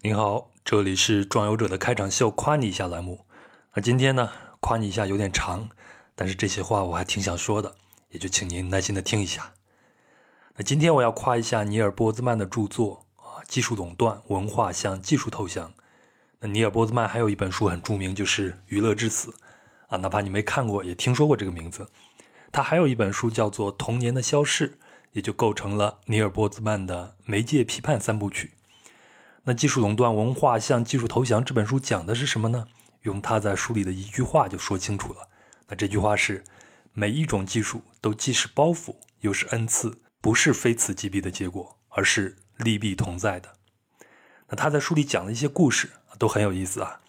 您好，这里是壮游者的开场秀，夸你一下栏目。那今天呢，夸你一下有点长，但是这些话我还挺想说的，也就请您耐心的听一下。那今天我要夸一下尼尔波兹曼的著作啊，技术垄断，文化向技术投降。那尼尔波兹曼还有一本书很著名，就是《娱乐至死》啊，哪怕你没看过，也听说过这个名字。他还有一本书叫做《童年的消逝》，也就构成了尼尔波兹曼的媒介批判三部曲。那技术垄断，文化向技术投降这本书讲的是什么呢？用他在书里的一句话就说清楚了。那这句话是：每一种技术都既是包袱又是恩赐，不是非此即彼的结果，而是利弊同在的。那他在书里讲的一些故事都很有意思啊，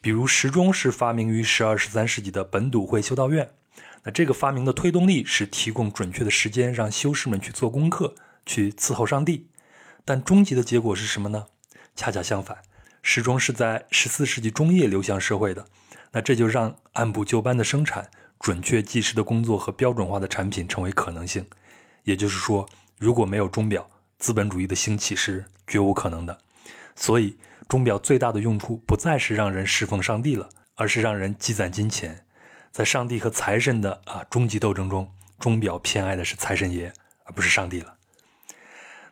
比如时钟是发明于十二、十三世纪的本笃会修道院。那这个发明的推动力是提供准确的时间，让修士们去做功课，去伺候上帝。但终极的结果是什么呢？恰恰相反，时钟是在十四世纪中叶流向社会的，那这就让按部就班的生产、准确计时的工作和标准化的产品成为可能性。也就是说，如果没有钟表，资本主义的兴起是绝无可能的。所以，钟表最大的用处不再是让人侍奉上帝了，而是让人积攒金钱。在上帝和财神的啊终极斗争中，钟表偏爱的是财神爷，而不是上帝了。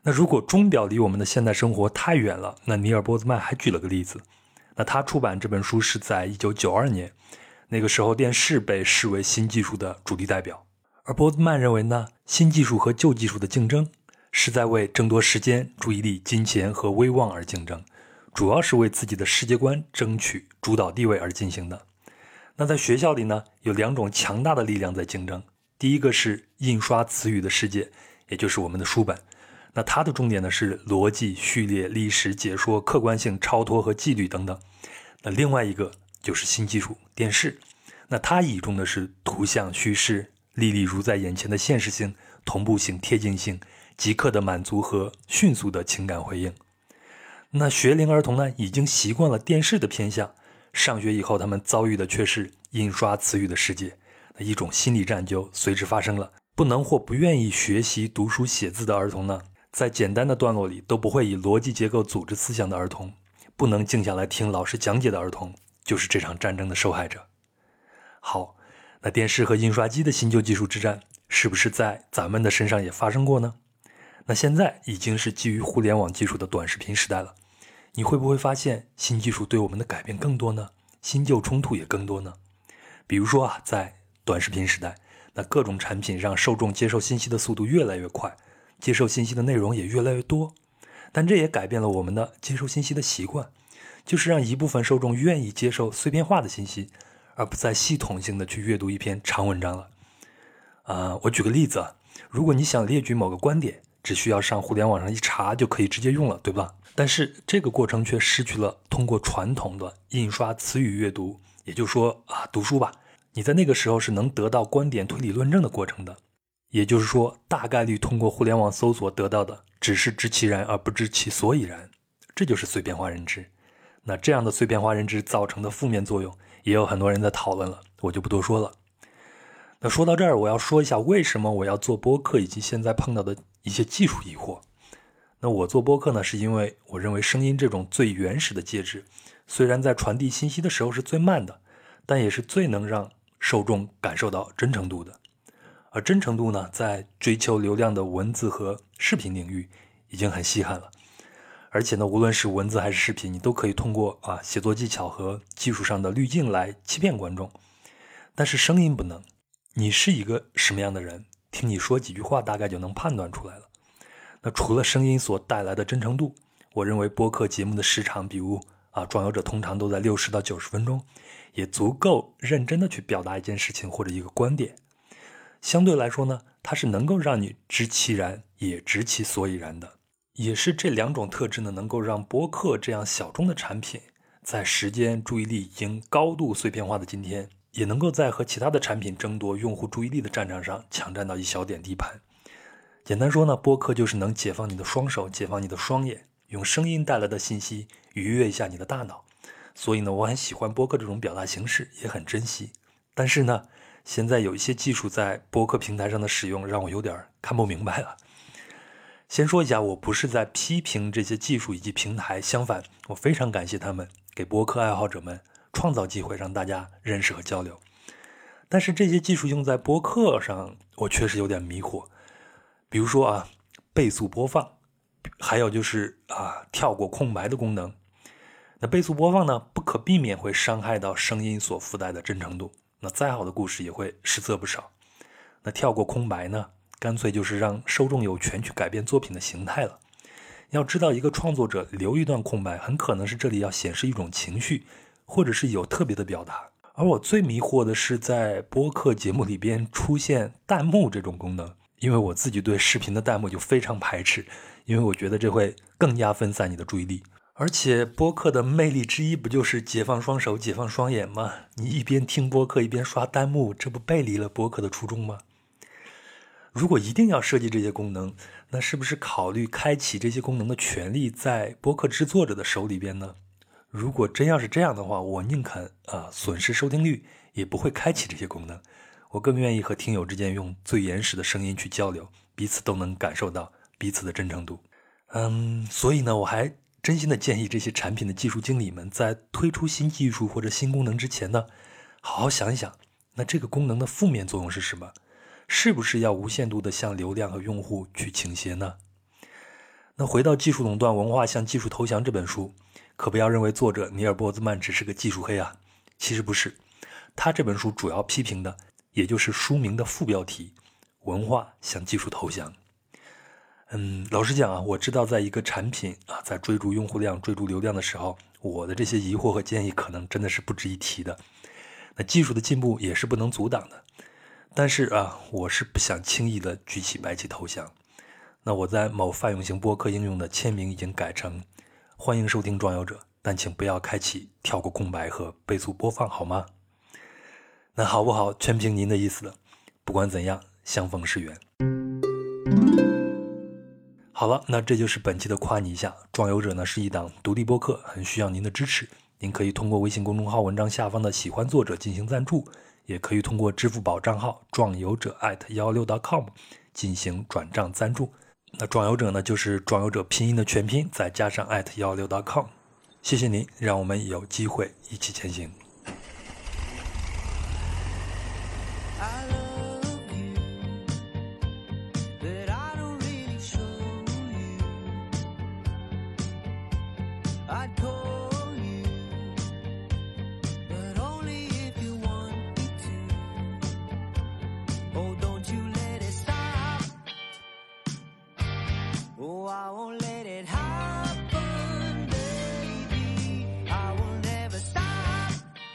那如果钟表离我们的现代生活太远了，那尼尔波兹曼还举了个例子。那他出版这本书是在一九九二年，那个时候电视被视为新技术的主力代表，而波兹曼认为呢，新技术和旧技术的竞争是在为争夺时间、注意力、金钱和威望而竞争，主要是为自己的世界观争取主导地位而进行的。那在学校里呢，有两种强大的力量在竞争，第一个是印刷词语的世界，也就是我们的书本。那它的重点呢是逻辑、序列、历史解说、客观性、超脱和纪律等等。那另外一个就是新技术电视，那它倚重的是图像叙事、历历如在眼前的现实性、同步性、贴近性、即刻的满足和迅速的情感回应。那学龄儿童呢已经习惯了电视的偏向，上学以后他们遭遇的却是印刷词语的世界，那一种心理战就随之发生了。不能或不愿意学习读书写字的儿童呢？在简单的段落里都不会以逻辑结构组织思想的儿童，不能静下来听老师讲解的儿童，就是这场战争的受害者。好，那电视和印刷机的新旧技术之战，是不是在咱们的身上也发生过呢？那现在已经是基于互联网技术的短视频时代了，你会不会发现新技术对我们的改变更多呢？新旧冲突也更多呢？比如说啊，在短视频时代，那各种产品让受众接受信息的速度越来越快。接受信息的内容也越来越多，但这也改变了我们的接受信息的习惯，就是让一部分受众愿意接受碎片化的信息，而不再系统性的去阅读一篇长文章了。啊，我举个例子啊，如果你想列举某个观点，只需要上互联网上一查就可以直接用了，对吧？但是这个过程却失去了通过传统的印刷词语阅读，也就是说啊，读书吧，你在那个时候是能得到观点推理论证的过程的。也就是说，大概率通过互联网搜索得到的只是知其然而不知其所以然，这就是碎片化认知。那这样的碎片化认知造成的负面作用，也有很多人在讨论了，我就不多说了。那说到这儿，我要说一下为什么我要做播客，以及现在碰到的一些技术疑惑。那我做播客呢，是因为我认为声音这种最原始的介质，虽然在传递信息的时候是最慢的，但也是最能让受众感受到真诚度的。而真诚度呢，在追求流量的文字和视频领域已经很稀罕了。而且呢，无论是文字还是视频，你都可以通过啊写作技巧和技术上的滤镜来欺骗观众。但是声音不能，你是一个什么样的人，听你说几句话，大概就能判断出来了。那除了声音所带来的真诚度，我认为播客节目的时长，比如啊装游者通常都在六十到九十分钟，也足够认真的去表达一件事情或者一个观点。相对来说呢，它是能够让你知其然也知其所以然的，也是这两种特质呢，能够让播客这样小众的产品，在时间、注意力已经高度碎片化的今天，也能够在和其他的产品争夺用户注意力的战场上抢占到一小点地盘。简单说呢，播客就是能解放你的双手，解放你的双眼，用声音带来的信息愉悦一下你的大脑。所以呢，我很喜欢播客这种表达形式，也很珍惜。但是呢。现在有一些技术在播客平台上的使用，让我有点看不明白了。先说一下，我不是在批评这些技术以及平台，相反，我非常感谢他们给播客爱好者们创造机会，让大家认识和交流。但是这些技术用在播客上，我确实有点迷惑。比如说啊，倍速播放，还有就是啊，跳过空白的功能。那倍速播放呢，不可避免会伤害到声音所附带的真诚度。那再好的故事也会失色不少。那跳过空白呢？干脆就是让受众有权去改变作品的形态了。要知道，一个创作者留一段空白，很可能是这里要显示一种情绪，或者是有特别的表达。而我最迷惑的是，在播客节目里边出现弹幕这种功能，因为我自己对视频的弹幕就非常排斥，因为我觉得这会更加分散你的注意力。而且，播客的魅力之一不就是解放双手、解放双眼吗？你一边听播客一边刷弹幕，这不背离了播客的初衷吗？如果一定要设计这些功能，那是不是考虑开启这些功能的权利在播客制作者的手里边呢？如果真要是这样的话，我宁肯啊损失收听率，也不会开启这些功能。我更愿意和听友之间用最原始的声音去交流，彼此都能感受到彼此的真诚度。嗯，所以呢，我还真心的建议这些产品的技术经理们，在推出新技术或者新功能之前呢，好好想一想，那这个功能的负面作用是什么？是不是要无限度的向流量和用户去倾斜呢？那回到《技术垄断文化向技术投降》这本书，可不要认为作者尼尔波兹曼只是个技术黑啊，其实不是。他这本书主要批评的，也就是书名的副标题“文化向技术投降”。嗯，老实讲啊，我知道在一个产品啊在追逐用户量、追逐流量的时候，我的这些疑惑和建议可能真的是不值一提的。那技术的进步也是不能阻挡的。但是啊，我是不想轻易的举起白旗投降。那我在某泛用型播客应用的签名已经改成“欢迎收听壮游者”，但请不要开启跳过空白和倍速播放，好吗？那好不好？全凭您的意思了。不管怎样，相逢是缘。好了，那这就是本期的夸你一下。壮游者呢是一档独立播客，很需要您的支持。您可以通过微信公众号文章下方的“喜欢作者”进行赞助。也可以通过支付宝账号“壮游者艾特”@幺六 .com 进行转账赞助。那“壮游者”呢，就是“壮游者”拼音的全拼，再加上艾特幺六 .com。谢谢您，让我们有机会一起前行。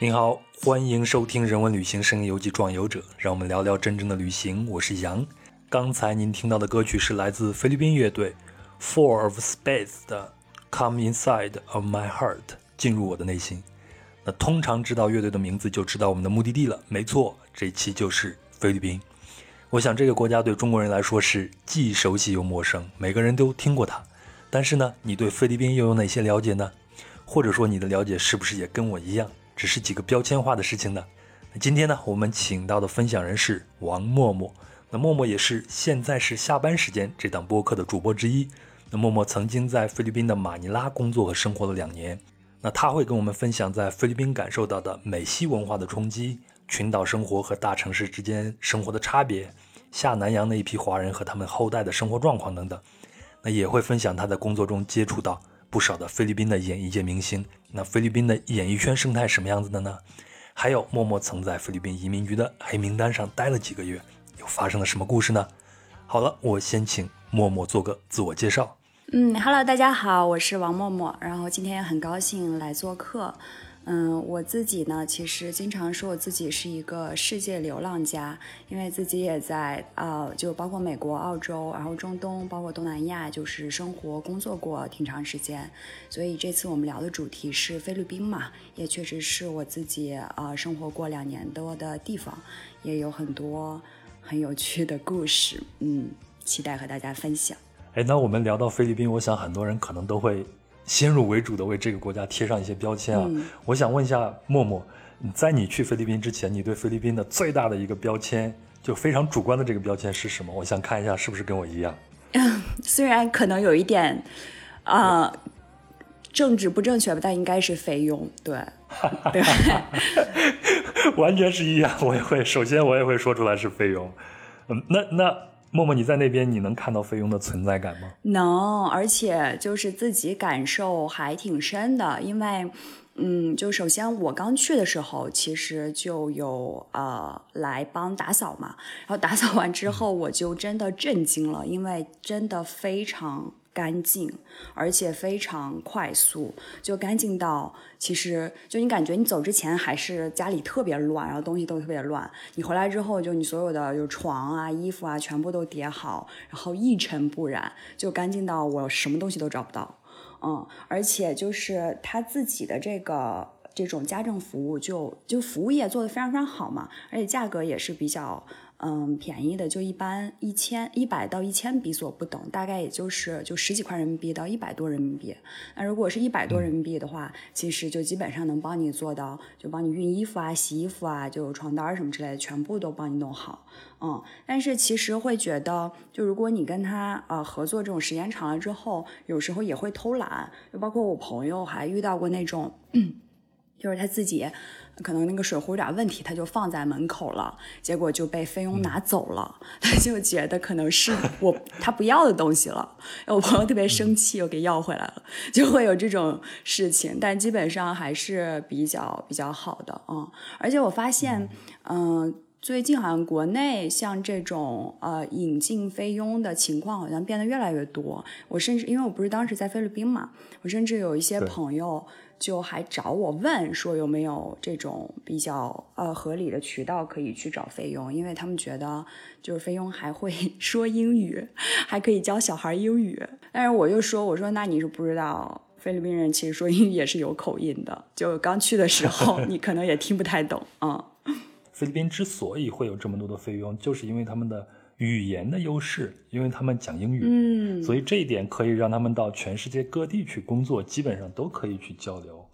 您好，欢迎收听《人文旅行声音游记·壮游者》，让我们聊聊真正的旅行。我是杨。刚才您听到的歌曲是来自菲律宾乐队 Four of Space 的《Come Inside of My Heart》，进入我的内心。那通常知道乐队的名字，就知道我们的目的地了。没错，这期就是菲律宾。我想这个国家对中国人来说是既熟悉又陌生，每个人都听过它。但是呢，你对菲律宾又有哪些了解呢？或者说你的了解是不是也跟我一样？只是几个标签化的事情呢。那今天呢，我们请到的分享人是王默默。那默默也是现在是下班时间这档播客的主播之一。那默默曾经在菲律宾的马尼拉工作和生活了两年。那他会跟我们分享在菲律宾感受到的美西文化的冲击、群岛生活和大城市之间生活的差别、下南洋那一批华人和他们后代的生活状况等等。那也会分享他在工作中接触到。不少的菲律宾的演艺界明星，那菲律宾的演艺圈生态什么样子的呢？还有默默曾在菲律宾移民局的黑名单上待了几个月，又发生了什么故事呢？好了，我先请默默做个自我介绍。嗯，Hello，大家好，我是王默默，然后今天很高兴来做客。嗯，我自己呢，其实经常说我自己是一个世界流浪家，因为自己也在呃，就包括美国、澳洲，然后中东，包括东南亚，就是生活工作过挺长时间。所以这次我们聊的主题是菲律宾嘛，也确实是我自己呃生活过两年多的地方，也有很多很有趣的故事，嗯，期待和大家分享。哎，那我们聊到菲律宾，我想很多人可能都会。先入为主的为这个国家贴上一些标签啊！我想问一下默默，在你去菲律宾之前，你对菲律宾的最大的一个标签，就非常主观的这个标签是什么？我想看一下是不是跟我一样。虽然可能有一点啊、政治不正确吧，但应该是菲佣。对，对，完全是一样，我也会，首先我也会说出来是菲佣。嗯，那那默默你在那边，你能看到菲佣的存在感吗？能，而且就是自己感受还挺深的，因为。嗯，就首先我刚去的时候，其实就有呃来帮打扫嘛，然后打扫完之后，我就真的震惊了，因为真的非常干净，而且非常快速，就干净到其实就你感觉你走之前还是家里特别乱，然后东西都特别乱，你回来之后就你所有的就床啊、衣服啊全部都叠好，然后一尘不染，就干净到我什么东西都找不到。嗯，而且就是他自己的这个这种家政服务就，就服务业做得非常非常好嘛，而且价格也是比较嗯便宜的，就一般一千一百到一千比索不等，大概也就是就十几块人民币到一百多人民币。那如果是一百多人民币的话，其实就基本上能帮你做到，就帮你熨衣服啊、洗衣服啊，就床单什么之类的，全部都帮你弄好。嗯，但是其实会觉得，就如果你跟他呃合作这种时间长了之后，有时候也会偷懒。就包括我朋友还遇到过那种，就是他自己可能那个水壶有点问题，他就放在门口了，结果就被菲佣拿走了。他就觉得可能是我 他不要的东西了，我朋友特别生气，又给要回来了，就会有这种事情。但基本上还是比较比较好的啊、嗯。而且我发现，嗯、呃。最近好像国内像这种呃引进菲佣的情况好像变得越来越多。我甚至因为我不是当时在菲律宾嘛，我甚至有一些朋友就还找我问说有没有这种比较呃合理的渠道可以去找菲佣，因为他们觉得就是菲佣还会说英语，还可以教小孩英语。但是我就说我说那你是不知道。菲律宾人其实说英语也是有口音的，就刚去的时候你可能也听不太懂啊。嗯菲律宾之所以会有这么多的菲佣，就是因为他们的语言的优势，因为他们讲英语，嗯，所以这一点可以让他们到全世界各地去工作，基本上都可以去交流。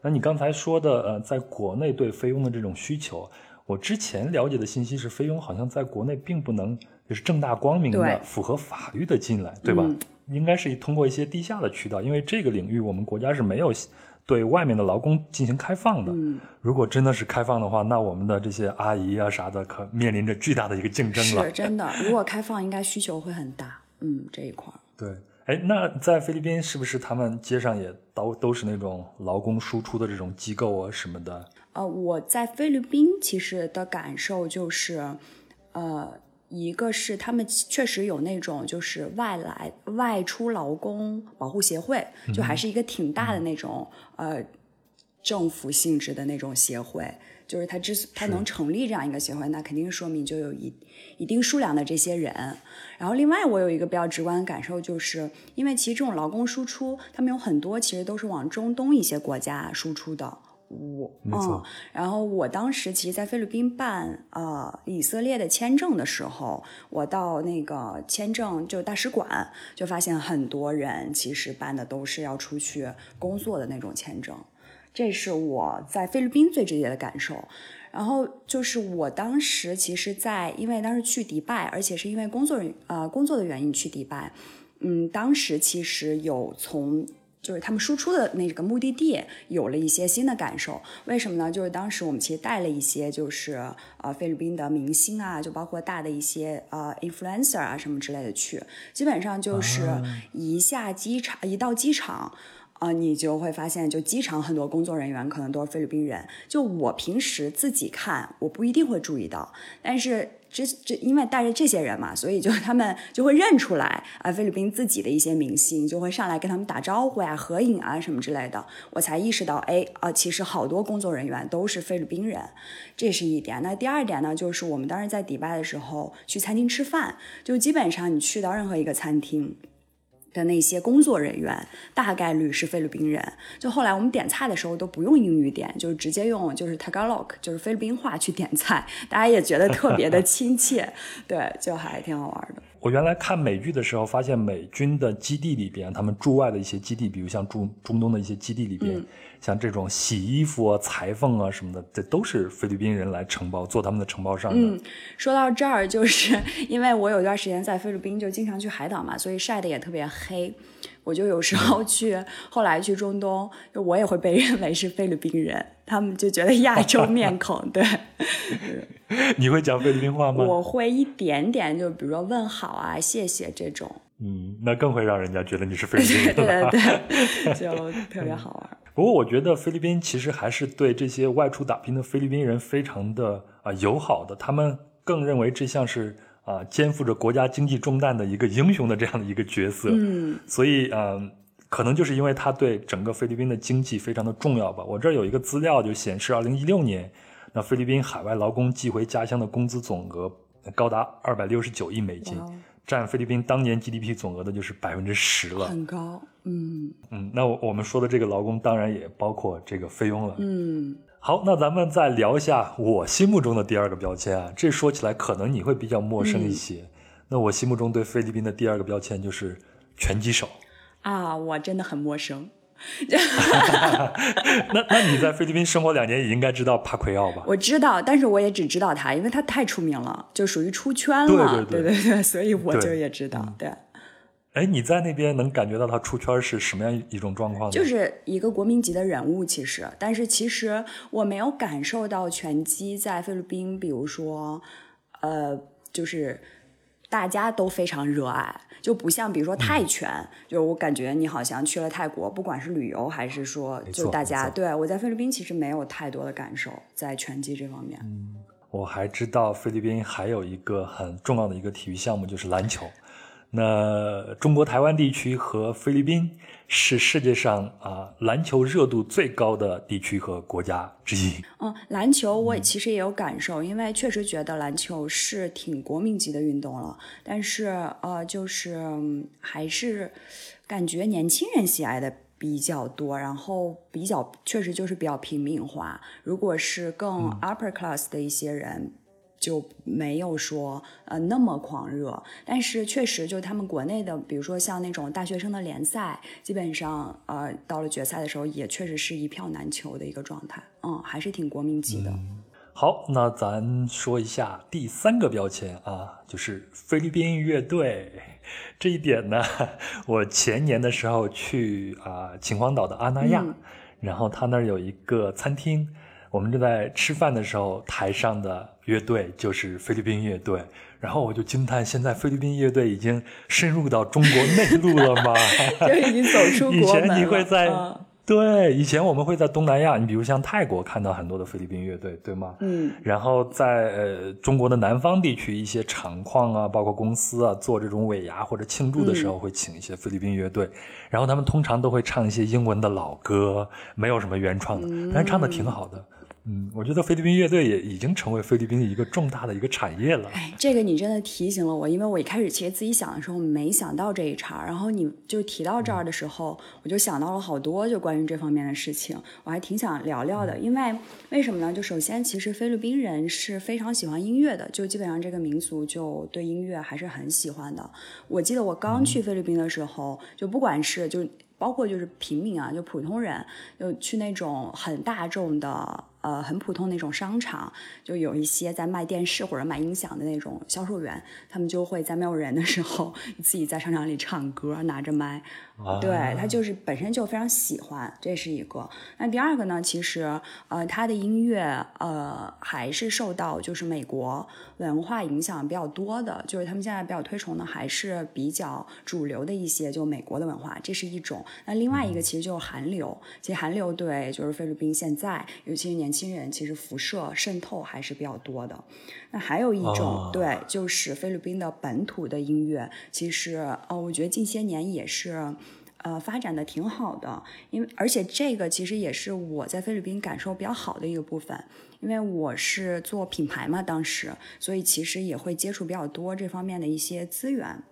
那你刚才说的，呃，在国内对菲佣的这种需求，我之前了解的信息是，菲佣好像在国内并不能就是正大光明的符合法律的进来，对吧？嗯、应该是通过一些地下的渠道，因为这个领域我们国家是没有。对外面的劳工进行开放的，嗯，如果真的是开放的话，那我们的这些阿姨啊啥的，可面临着巨大的一个竞争了。是真的，如果开放，应该需求会很大。嗯，这一块。对，哎，那在菲律宾是不是他们街上也都都是那种劳工输出的这种机构啊什么的？呃，我在菲律宾其实的感受就是，呃。一个是他们确实有那种就是外来外出劳工保护协会，就还是一个挺大的那种、嗯、呃政府性质的那种协会。就是他之它能成立这样一个协会，那肯定说明就有一一定数量的这些人。然后另外我有一个比较直观的感受，就是因为其实这种劳工输出，他们有很多其实都是往中东一些国家输出的。我没错、嗯，然后我当时其实，在菲律宾办呃以色列的签证的时候，我到那个签证就大使馆，就发现很多人其实办的都是要出去工作的那种签证，这是我在菲律宾最直接的感受。然后就是我当时其实在，因为当时去迪拜，而且是因为工作人呃工作的原因去迪拜，嗯，当时其实有从。就是他们输出的那个目的地有了一些新的感受，为什么呢？就是当时我们其实带了一些，就是呃菲律宾的明星啊，就包括大的一些呃 influencer 啊什么之类的去，基本上就是一下机场，一到机场。啊、你就会发现，就机场很多工作人员可能都是菲律宾人。就我平时自己看，我不一定会注意到，但是这这因为带着这些人嘛，所以就他们就会认出来啊，菲律宾自己的一些明星就会上来跟他们打招呼呀、合影啊什么之类的。我才意识到，哎啊，其实好多工作人员都是菲律宾人，这是一点。那第二点呢，就是我们当时在迪拜的时候去餐厅吃饭，就基本上你去到任何一个餐厅。的那些工作人员大概率是菲律宾人，就后来我们点菜的时候都不用英语点，就是直接用就是 Tagalog，就是菲律宾话去点菜，大家也觉得特别的亲切，对，就还挺好玩的。我原来看美剧的时候，发现美军的基地里边，他们驻外的一些基地，比如像中中东的一些基地里边，像这种洗衣服啊、裁缝啊什么的，这都是菲律宾人来承包，做他们的承包商的。嗯，说到这儿，就是因为我有一段时间在菲律宾，就经常去海岛嘛，所以晒的也特别黑。我就有时候去，后来去中东，就我也会被认为是菲律宾人，他们就觉得亚洲面孔，对。你会讲菲律宾话吗？我会一点点，就比如说问好啊、谢谢这种。嗯，那更会让人家觉得你是菲律宾人，对对对，就特别好玩。不过我觉得菲律宾其实还是对这些外出打拼的菲律宾人非常的啊友好的，他们更认为这像是啊肩负着国家经济重担的一个英雄的这样的一个角色。嗯，所以嗯，可能就是因为他对整个菲律宾的经济非常的重要吧。我这儿有一个资料就显示，二零一六年。那菲律宾海外劳工寄回家乡的工资总额高达二百六十九亿美金，占菲律宾当年 GDP 总额的就是百分之十了，很高。嗯嗯，那我我们说的这个劳工当然也包括这个菲佣了。嗯，好，那咱们再聊一下我心目中的第二个标签啊，这说起来可能你会比较陌生一些。那我心目中对菲律宾的第二个标签就是拳击手。啊，我真的很陌生。那那你在菲律宾生活两年，也应该知道帕奎奥吧？我知道，但是我也只知道他，因为他太出名了，就属于出圈了。对对对，所以我就也知道。对。哎，你在那边能感觉到他出圈是什么样一种状况？就是一个国民级的人物，其实，但是其实我没有感受到拳击在菲律宾，比如说，呃，就是大家都非常热爱。就不像，比如说泰拳，就我感觉你好像去了泰国，不管是旅游还是说，就大家对我在菲律宾其实没有太多的感受在拳击这方面。嗯，我还知道菲律宾还有一个很重要的一个体育项目就是篮球。那中国台湾地区和菲律宾是世界上啊篮球热度最高的地区和国家之一。嗯，篮球我其实也有感受，因为确实觉得篮球是挺国民级的运动了。但是呃，就是还是感觉年轻人喜爱的比较多，然后比较确实就是比较平民化。如果是更 upper class 的一些人。就没有说呃那么狂热，但是确实就他们国内的，比如说像那种大学生的联赛，基本上呃到了决赛的时候，也确实是一票难求的一个状态，嗯，还是挺国民级的。好，那咱说一下第三个标签啊，就是菲律宾乐队。这一点呢，我前年的时候去啊秦皇岛的阿那亚，然后他那儿有一个餐厅。我们正在吃饭的时候，台上的乐队就是菲律宾乐队，然后我就惊叹：现在菲律宾乐队已经深入到中国内陆了吗？就已经走出国以前你会在对，以前我们会在东南亚，你比如像泰国看到很多的菲律宾乐队，对吗？嗯。然后在呃中国的南方地区，一些厂矿啊，包括公司啊，做这种尾牙或者庆祝的时候，会请一些菲律宾乐队，然后他们通常都会唱一些英文的老歌，没有什么原创的，但是唱的挺好的。嗯，我觉得菲律宾乐队也已经成为菲律宾的一个重大的一个产业了。哎，这个你真的提醒了我，因为我一开始其实自己想的时候没想到这一茬，然后你就提到这儿的时候，我就想到了好多就关于这方面的事情，我还挺想聊聊的。因为为什么呢？就首先，其实菲律宾人是非常喜欢音乐的，就基本上这个民族就对音乐还是很喜欢的。我记得我刚去菲律宾的时候，就不管是就包括就是平民啊，就普通人，就去那种很大众的。呃，很普通那种商场，就有一些在卖电视或者卖音响的那种销售员，他们就会在没有人的时候，自己在商场里唱歌，拿着麦。对他就是本身就非常喜欢，这是一个。那第二个呢，其实呃，他的音乐呃还是受到就是美国文化影响比较多的，就是他们现在比较推崇的还是比较主流的一些就美国的文化，这是一种。那另外一个其实就是韩流，其实韩流对就是菲律宾现在尤其是年。轻人其实辐射渗透还是比较多的。那还有一种对，就是菲律宾的本土的音乐，其实呃，我觉得近些年也是呃发展的挺好的。因为而且这个其实也是我在菲律宾感受比较好的一个部分，因为我是做品牌嘛，当时所以其实也会接触比较多这方面的一些资源。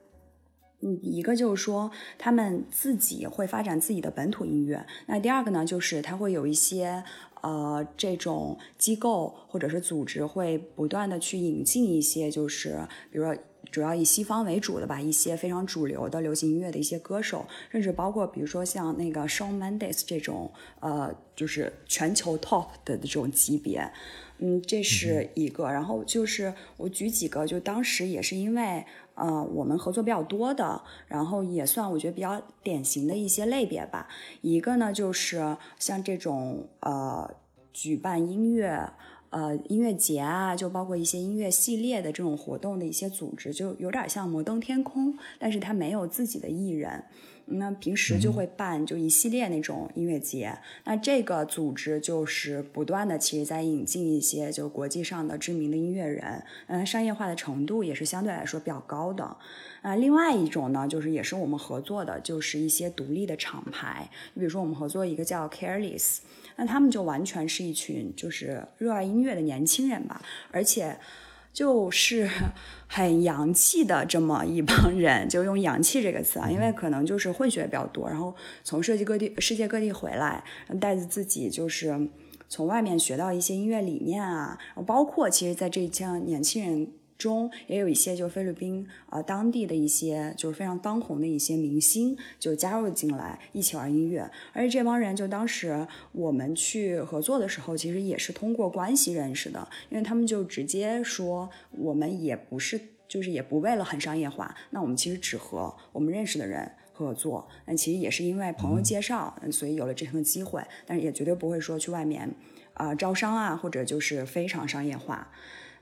嗯，一个就是说他们自己会发展自己的本土音乐，那第二个呢，就是他会有一些。呃，这种机构或者是组织会不断的去引进一些，就是比如说主要以西方为主的吧，一些非常主流的流行音乐的一些歌手，甚至包括比如说像那个 Shawn Mendes 这种，呃，就是全球 top 的这种级别，嗯，这是一个。然后就是我举几个，就当时也是因为，呃，我们合作比较多的，然后也算我觉得比较典型的一些类别吧。一个呢就是像这种呃，举办音乐。呃，音乐节啊，就包括一些音乐系列的这种活动的一些组织，就有点像摩登天空，但是它没有自己的艺人，那平时就会办就一系列那种音乐节。那这个组织就是不断的，其实在引进一些就国际上的知名的音乐人，嗯，商业化的程度也是相对来说比较高的。啊，另外一种呢，就是也是我们合作的，就是一些独立的厂牌，你比如说我们合作一个叫 Careless。那他们就完全是一群就是热爱音乐的年轻人吧，而且就是很洋气的这么一帮人，就用“洋气”这个词啊，因为可能就是混血比较多，然后从世界各地、世界各地回来，带着自己就是从外面学到一些音乐理念啊，包括其实在这一帮年轻人。中也有一些就菲律宾呃当地的一些就是非常当红的一些明星就加入进来一起玩音乐，而且这帮人就当时我们去合作的时候，其实也是通过关系认识的，因为他们就直接说我们也不是就是也不为了很商业化，那我们其实只和我们认识的人合作，那其实也是因为朋友介绍，所以有了这样的机会，但是也绝对不会说去外面啊招商啊或者就是非常商业化。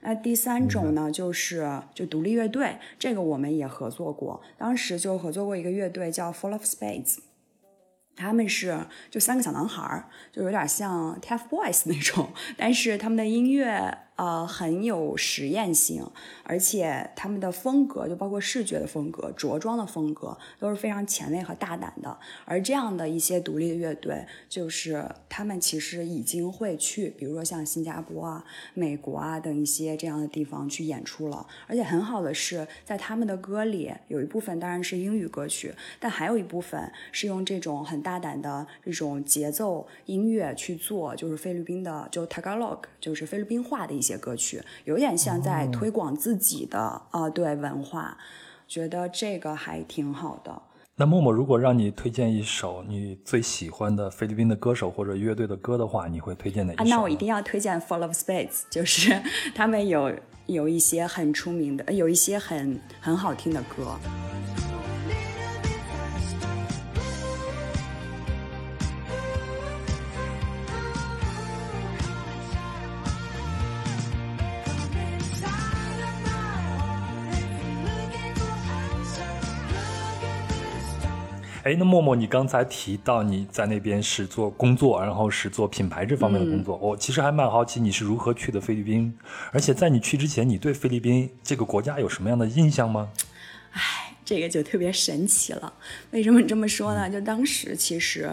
那第三种呢，就是就独立乐队，这个我们也合作过，当时就合作过一个乐队叫 Full of Spades，他们是就三个小男孩儿，就有点像 TFBOYS 那种，但是他们的音乐。呃，很有实验性，而且他们的风格就包括视觉的风格、着装的风格都是非常前卫和大胆的。而这样的一些独立的乐队，就是他们其实已经会去，比如说像新加坡啊、美国啊等一些这样的地方去演出了。而且很好的是，在他们的歌里有一部分当然是英语歌曲，但还有一部分是用这种很大胆的这种节奏音乐去做，就是菲律宾的就 Tagalog，就是菲律宾话的一些。些歌曲有点像在推广自己的啊，对文化，觉得这个还挺好的。那默默，如果让你推荐一首你最喜欢的菲律宾的歌手或者乐队的歌的话，你会推荐哪一首？那我一定要推荐 Full of Spades，就是他们有有一些很出名的，有一些很很好听的歌。哎，那默默，你刚才提到你在那边是做工作，然后是做品牌这方面的工作。我其实还蛮好奇你是如何去的菲律宾，而且在你去之前，你对菲律宾这个国家有什么样的印象吗？哎，这个就特别神奇了。为什么这么说呢？就当时其实，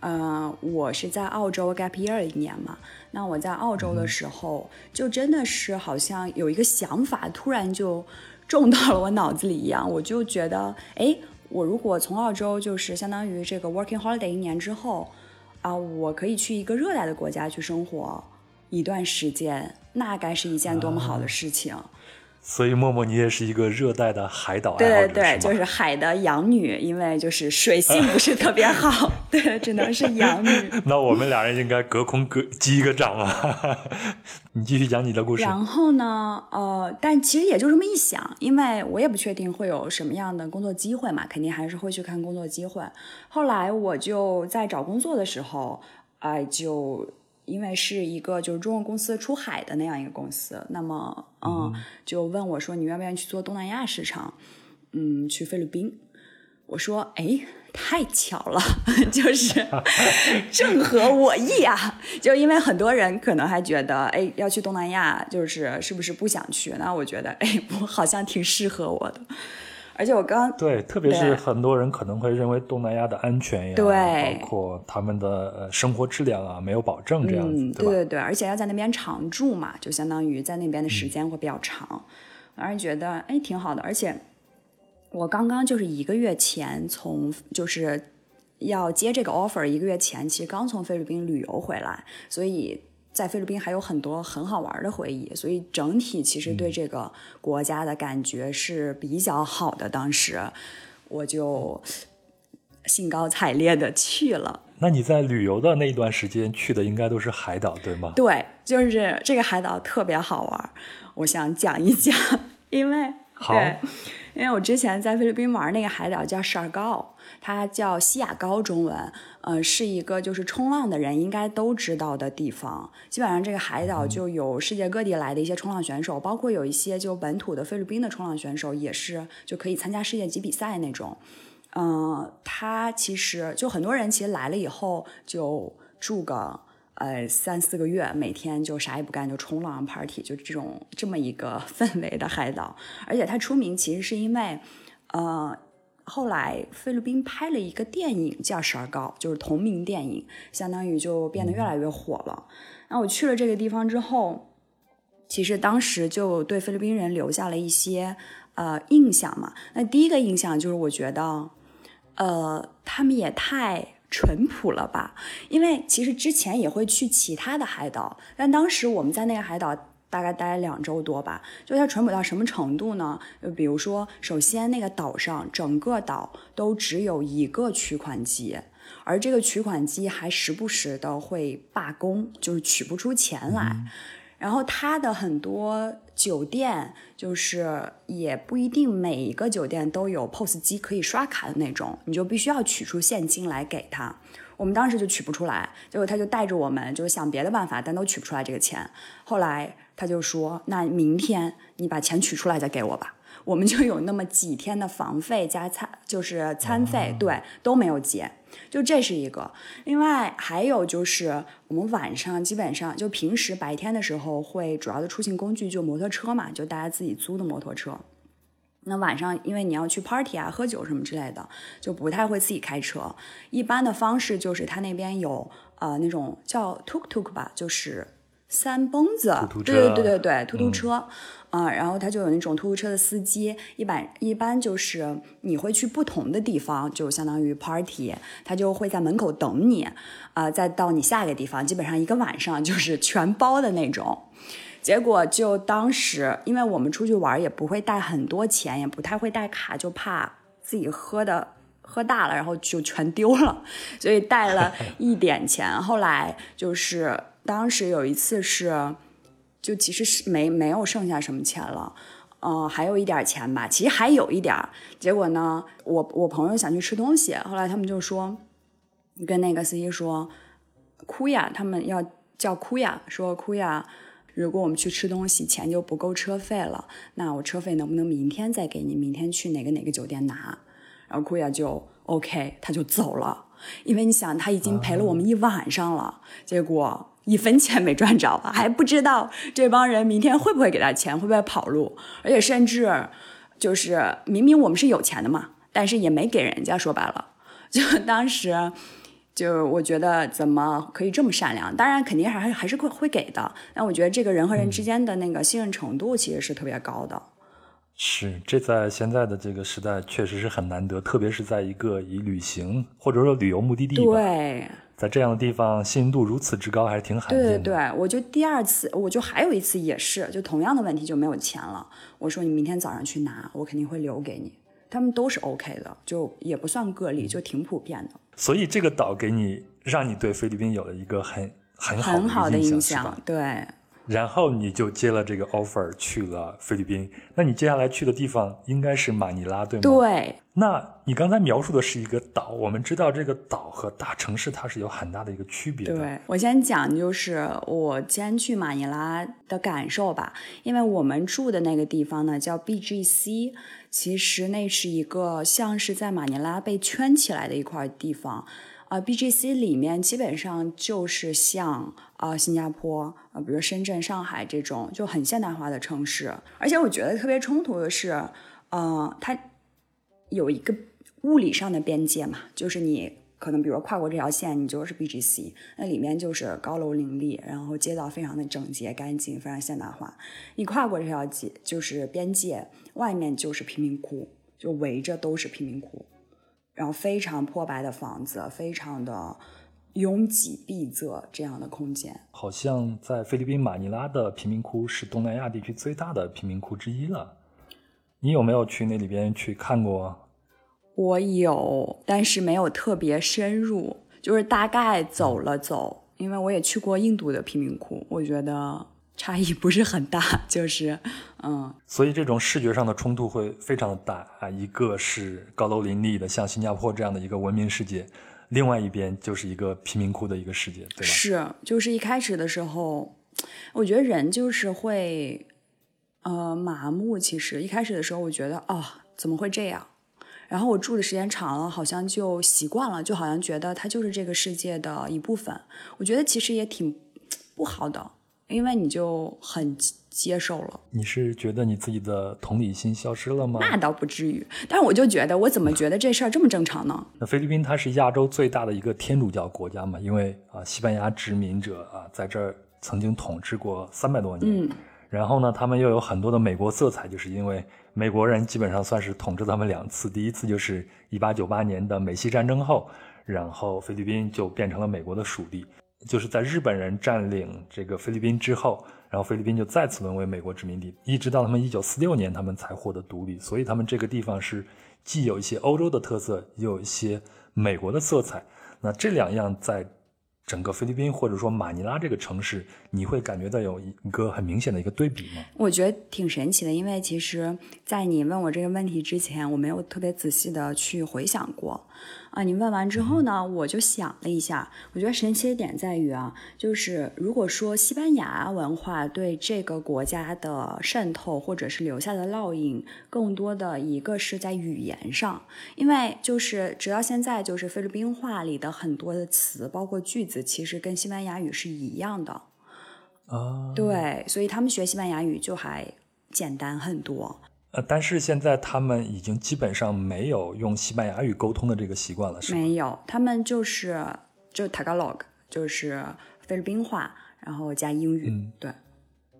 呃，我是在澳洲 gap year 一年嘛。那我在澳洲的时候，就真的是好像有一个想法突然就种到了我脑子里一样，我就觉得，哎。我如果从澳洲就是相当于这个 working holiday 一年之后，啊，我可以去一个热带的国家去生活一段时间，那该是一件多么好的事情。所以默默，你也是一个热带的海岛对对对，就是海的养女，因为就是水性不是特别好，对，只能是养女。那我们俩人应该隔空隔击一个掌啊！你继续讲你的故事。然后呢，呃，但其实也就这么一想，因为我也不确定会有什么样的工作机会嘛，肯定还是会去看工作机会。后来我就在找工作的时候，哎，就。因为是一个就是中国公司出海的那样一个公司，那么嗯，就问我说你愿不愿意去做东南亚市场？嗯，去菲律宾。我说哎，太巧了，就是 正合我意啊！就因为很多人可能还觉得哎要去东南亚，就是是不是不想去？那我觉得哎，我好像挺适合我的。而且我刚对，特别是很多人可能会认为东南亚的安全呀，对，包括他们的生活质量啊没有保证这样子，对对对，而且要在那边常住嘛，就相当于在那边的时间会比较长，让人觉得哎挺好的。而且我刚刚就是一个月前从就是要接这个 offer，一个月前其实刚从菲律宾旅游回来，所以。在菲律宾还有很多很好玩的回忆，所以整体其实对这个国家的感觉是比较好的。当时我就兴高采烈的去了。那你在旅游的那一段时间去的应该都是海岛，对吗？对，就是这个海岛特别好玩，我想讲一讲，因为好，因为我之前在菲律宾玩那个海岛叫沙尔高。它叫西雅高，中文，呃，是一个就是冲浪的人应该都知道的地方。基本上这个海岛就有世界各地来的一些冲浪选手，包括有一些就本土的菲律宾的冲浪选手，也是就可以参加世界级比赛那种。嗯，它其实就很多人其实来了以后就住个呃三四个月，每天就啥也不干就冲浪 party，就这种这么一个 氛围的海岛。而且它出名其实是因为，呃。后来菲律宾拍了一个电影叫《十二高》，就是同名电影，相当于就变得越来越火了。那我去了这个地方之后，其实当时就对菲律宾人留下了一些呃印象嘛。那第一个印象就是我觉得，呃，他们也太淳朴了吧？因为其实之前也会去其他的海岛，但当时我们在那个海岛。大概待两周多吧，就它淳朴到什么程度呢？就比如说，首先那个岛上整个岛都只有一个取款机，而这个取款机还时不时的会罢工，就是取不出钱来。然后它的很多酒店就是也不一定每一个酒店都有 POS 机可以刷卡的那种，你就必须要取出现金来给他。我们当时就取不出来，结果他就带着我们就是想别的办法，但都取不出来这个钱。后来。他就说：“那明天你把钱取出来再给我吧。”我们就有那么几天的房费加餐，就是餐费，对都没有结。就这是一个。另外还有就是，我们晚上基本上就平时白天的时候会主要的出行工具就摩托车嘛，就大家自己租的摩托车。那晚上因为你要去 party 啊、喝酒什么之类的，就不太会自己开车。一般的方式就是他那边有呃那种叫 tuk tuk 吧，就是。三蹦子，对对对对对，突突车，啊，然后他就有那种突突车的司机，一般一般就是你会去不同的地方，就相当于 party，他就会在门口等你，啊，再到你下一个地方，基本上一个晚上就是全包的那种。结果就当时，因为我们出去玩也不会带很多钱，也不太会带卡，就怕自己喝的喝大了，然后就全丢了，所以带了 一点钱。后来就是。当时有一次是，就其实是没没有剩下什么钱了，嗯，还有一点钱吧，其实还有一点儿。结果呢，我我朋友想去吃东西，后来他们就说，跟那个司机说，哭呀，他们要叫哭呀，说哭呀，如果我们去吃东西钱就不够车费了，那我车费能不能明天再给你？明天去哪个哪个酒店拿？然后哭呀就 OK，他就走了，因为你想他已经陪了我们一晚上了，结果。一分钱没赚着，还不知道这帮人明天会不会给他钱，会不会跑路，而且甚至就是明明我们是有钱的嘛，但是也没给人家。说白了，就当时就我觉得怎么可以这么善良？当然肯定还还是会会给的。但我觉得这个人和人之间的那个信任程度其实是特别高的。是，这在现在的这个时代确实是很难得，特别是在一个以旅行或者说旅游目的地对。在这样的地方，信任度如此之高，还是挺罕见的。对对对，我就第二次，我就还有一次也是，就同样的问题，就没有钱了。我说你明天早上去拿，我肯定会留给你。他们都是 OK 的，就也不算个例，就挺普遍的。所以这个岛给你，让你对菲律宾有了一个很很很好的印象，对。然后你就接了这个 offer 去了菲律宾。那你接下来去的地方应该是马尼拉，对吗？对。那你刚才描述的是一个岛，我们知道这个岛和大城市它是有很大的一个区别的。对我先讲，就是我先去马尼拉的感受吧。因为我们住的那个地方呢叫 BGC，其实那是一个像是在马尼拉被圈起来的一块地方。，BGC 里面基本上就是像啊新加坡啊，比如深圳、上海这种就很现代化的城市。而且我觉得特别冲突的是，呃，它有一个物理上的边界嘛，就是你可能比如跨过这条线，你就是 BGC，那里面就是高楼林立，然后街道非常的整洁干净，非常现代化。你跨过这条街就是边界，外面就是贫民窟，就围着都是贫民窟。然后非常破败的房子，非常的拥挤闭塞这样的空间。好像在菲律宾马尼拉的贫民窟是东南亚地区最大的贫民窟之一了。你有没有去那里边去看过？我有，但是没有特别深入，就是大概走了走。因为我也去过印度的贫民窟，我觉得差异不是很大，就是嗯。所以这种视觉上的冲突会非常的大啊！一个是高楼林立的，像新加坡这样的一个文明世界。另外一边就是一个贫民窟的一个世界，对吧？是，就是一开始的时候，我觉得人就是会，呃，麻木。其实一开始的时候，我觉得啊，怎么会这样？然后我住的时间长了，好像就习惯了，就好像觉得它就是这个世界的一部分。我觉得其实也挺不好的，因为你就很。接受了，你是觉得你自己的同理心消失了吗？那倒不至于，但是我就觉得，我怎么觉得这事儿这么正常呢？那菲律宾它是亚洲最大的一个天主教国家嘛，因为啊，西班牙殖民者啊在这儿曾经统治过三百多年，嗯，然后呢，他们又有很多的美国色彩，就是因为美国人基本上算是统治他们两次，第一次就是一八九八年的美西战争后，然后菲律宾就变成了美国的属地，就是在日本人占领这个菲律宾之后。然后菲律宾就再次沦为美国殖民地，一直到他们一九四六年，他们才获得独立。所以他们这个地方是既有一些欧洲的特色，也有一些美国的色彩。那这两样在。整个菲律宾或者说马尼拉这个城市，你会感觉到有一个很明显的一个对比吗？我觉得挺神奇的，因为其实，在你问我这个问题之前，我没有特别仔细的去回想过。啊，你问完之后呢，我就想了一下，我觉得神奇的点在于啊，就是如果说西班牙文化对这个国家的渗透或者是留下的烙印，更多的一个是在语言上，因为就是直到现在，就是菲律宾话里的很多的词，包括句子。其实跟西班牙语是一样的，啊，对，所以他们学西班牙语就还简单很多。呃，但是现在他们已经基本上没有用西班牙语沟通的这个习惯了，是吗？没有，他们就是就 Tagalog，就是菲律宾话，然后加英语，对。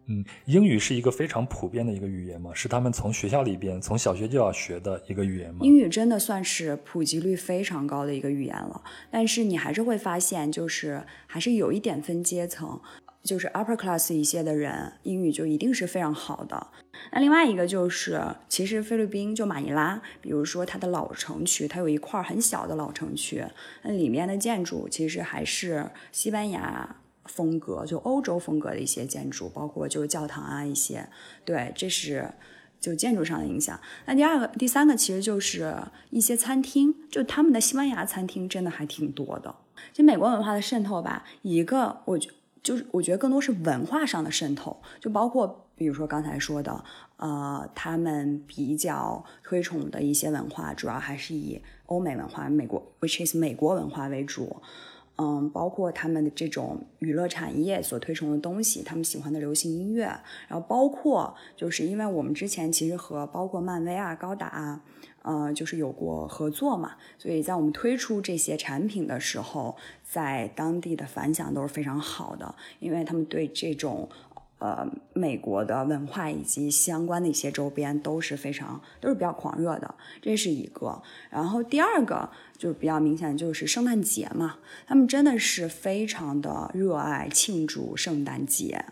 嗯，英语是一个非常普遍的一个语言嘛？是他们从学校里边从小学就要学的一个语言吗？英语真的算是普及率非常高的一个语言了，但是你还是会发现，就是还是有一点分阶层，就是 upper class 一些的人，英语就一定是非常好的。那另外一个就是，其实菲律宾就马尼拉，比如说它的老城区，它有一块很小的老城区，那里面的建筑其实还是西班牙。风格就欧洲风格的一些建筑，包括就是教堂啊一些，对，这是就建筑上的影响。那第二个、第三个其实就是一些餐厅，就他们的西班牙餐厅真的还挺多的。其实美国文化的渗透吧，一个我觉就是我觉得更多是文化上的渗透，就包括比如说刚才说的，呃，他们比较推崇的一些文化，主要还是以欧美文化、美国 which is 美国文化为主。嗯，包括他们的这种娱乐产业所推崇的东西，他们喜欢的流行音乐，然后包括就是因为我们之前其实和包括漫威啊、高达啊，呃，就是有过合作嘛，所以在我们推出这些产品的时候，在当地的反响都是非常好的，因为他们对这种。呃，美国的文化以及相关的一些周边都是非常都是比较狂热的，这是一个。然后第二个就是比较明显，就是圣诞节嘛，他们真的是非常的热爱庆祝圣诞节。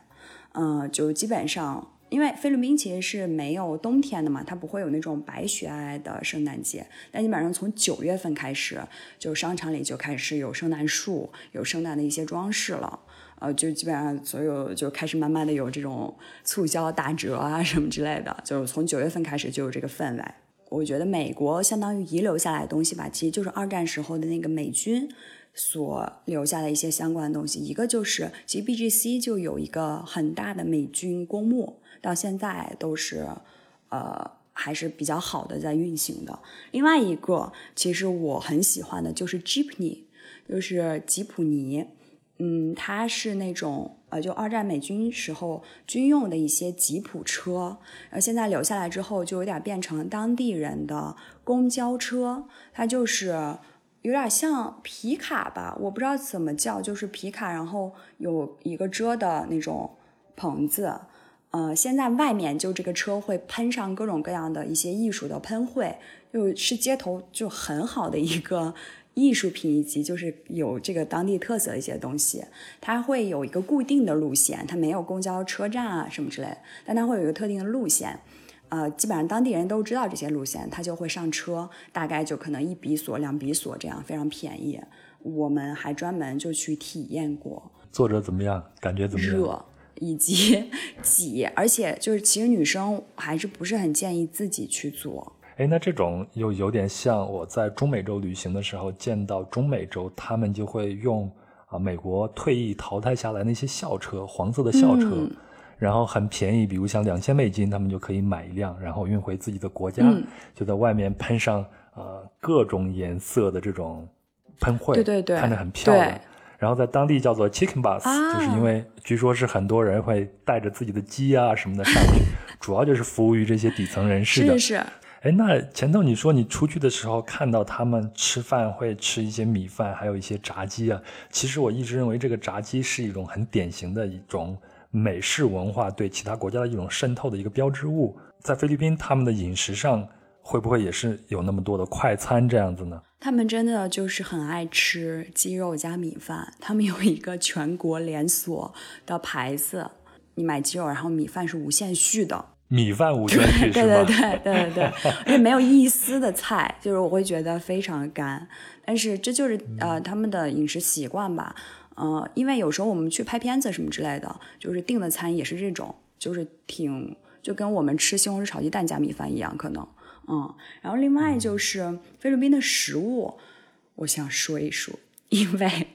嗯，就基本上，因为菲律宾其实是没有冬天的嘛，它不会有那种白雪皑皑的圣诞节。但基本上从九月份开始，就商场里就开始有圣诞树，有圣诞的一些装饰了。呃，就基本上所有就开始慢慢的有这种促销打折啊什么之类的，就是从九月份开始就有这个氛围。我觉得美国相当于遗留下来的东西吧，其实就是二战时候的那个美军所留下的一些相关的东西。一个就是，其实 BGC 就有一个很大的美军公墓，到现在都是呃还是比较好的在运行的。另外一个，其实我很喜欢的就是 Jeepney，就是吉普尼。嗯，它是那种呃，就二战美军时候军用的一些吉普车，然后现在留下来之后，就有点变成当地人的公交车。它就是有点像皮卡吧，我不知道怎么叫，就是皮卡，然后有一个遮的那种棚子。呃，现在外面就这个车会喷上各种各样的一些艺术的喷绘，就是街头就很好的一个。艺术品以及就是有这个当地特色的一些东西，它会有一个固定的路线，它没有公交车站啊什么之类的，但它会有一个特定的路线，呃，基本上当地人都知道这些路线，他就会上车，大概就可能一比索、两比索这样，非常便宜。我们还专门就去体验过，坐着怎么样？感觉怎么样？热以及 挤，而且就是其实女生还是不是很建议自己去做。哎，那这种又有点像我在中美洲旅行的时候见到中美洲，他们就会用啊美国退役淘汰下来那些校车，黄色的校车，嗯然后很便宜，比如像两千美金，他们就可以买一辆，然后运回自己的国家，嗯就在外面喷上呃各种颜色的这种喷绘，对对对看着很漂亮对。然后在当地叫做 chicken bus，、啊就是因为据说是很多人会带着自己的鸡啊什么的上去，主要就是服务于这些底层人士的。是是，哎，那前头你说你出去的时候看到他们吃饭会吃一些米饭，还有一些炸鸡啊。其实我一直认为这个炸鸡是一种很典型的一种美式文化对其他国家的一种渗透的一个标志物。在菲律宾，他们的饮食上会不会也是有那么多的快餐这样子呢？他们真的就是很爱吃鸡肉加米饭，他们有一个全国连锁的牌子，你买鸡肉，然后米饭是无限续的。米饭无限续对是吧？对对对对对，而且没有一丝的菜，就是我会觉得非常干。但是这就是呃他们的饮食习惯吧，呃，因为有时候我们去拍片子什么之类的，就是订的餐也是这种，就是挺就跟我们吃西红柿炒鸡蛋加米饭一样，可能嗯。然后另外就是菲律宾的食物，我想说一说，因为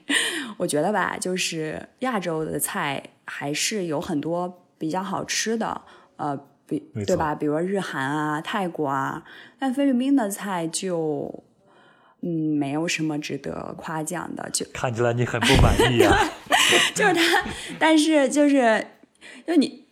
我觉得吧，就是亚洲的菜还是有很多比较好吃的，呃，比对吧？比如说日韩啊、泰国啊，但菲律宾的菜就嗯没有什么值得夸奖的，就看起来你很不满意啊。就是他，但是就是就你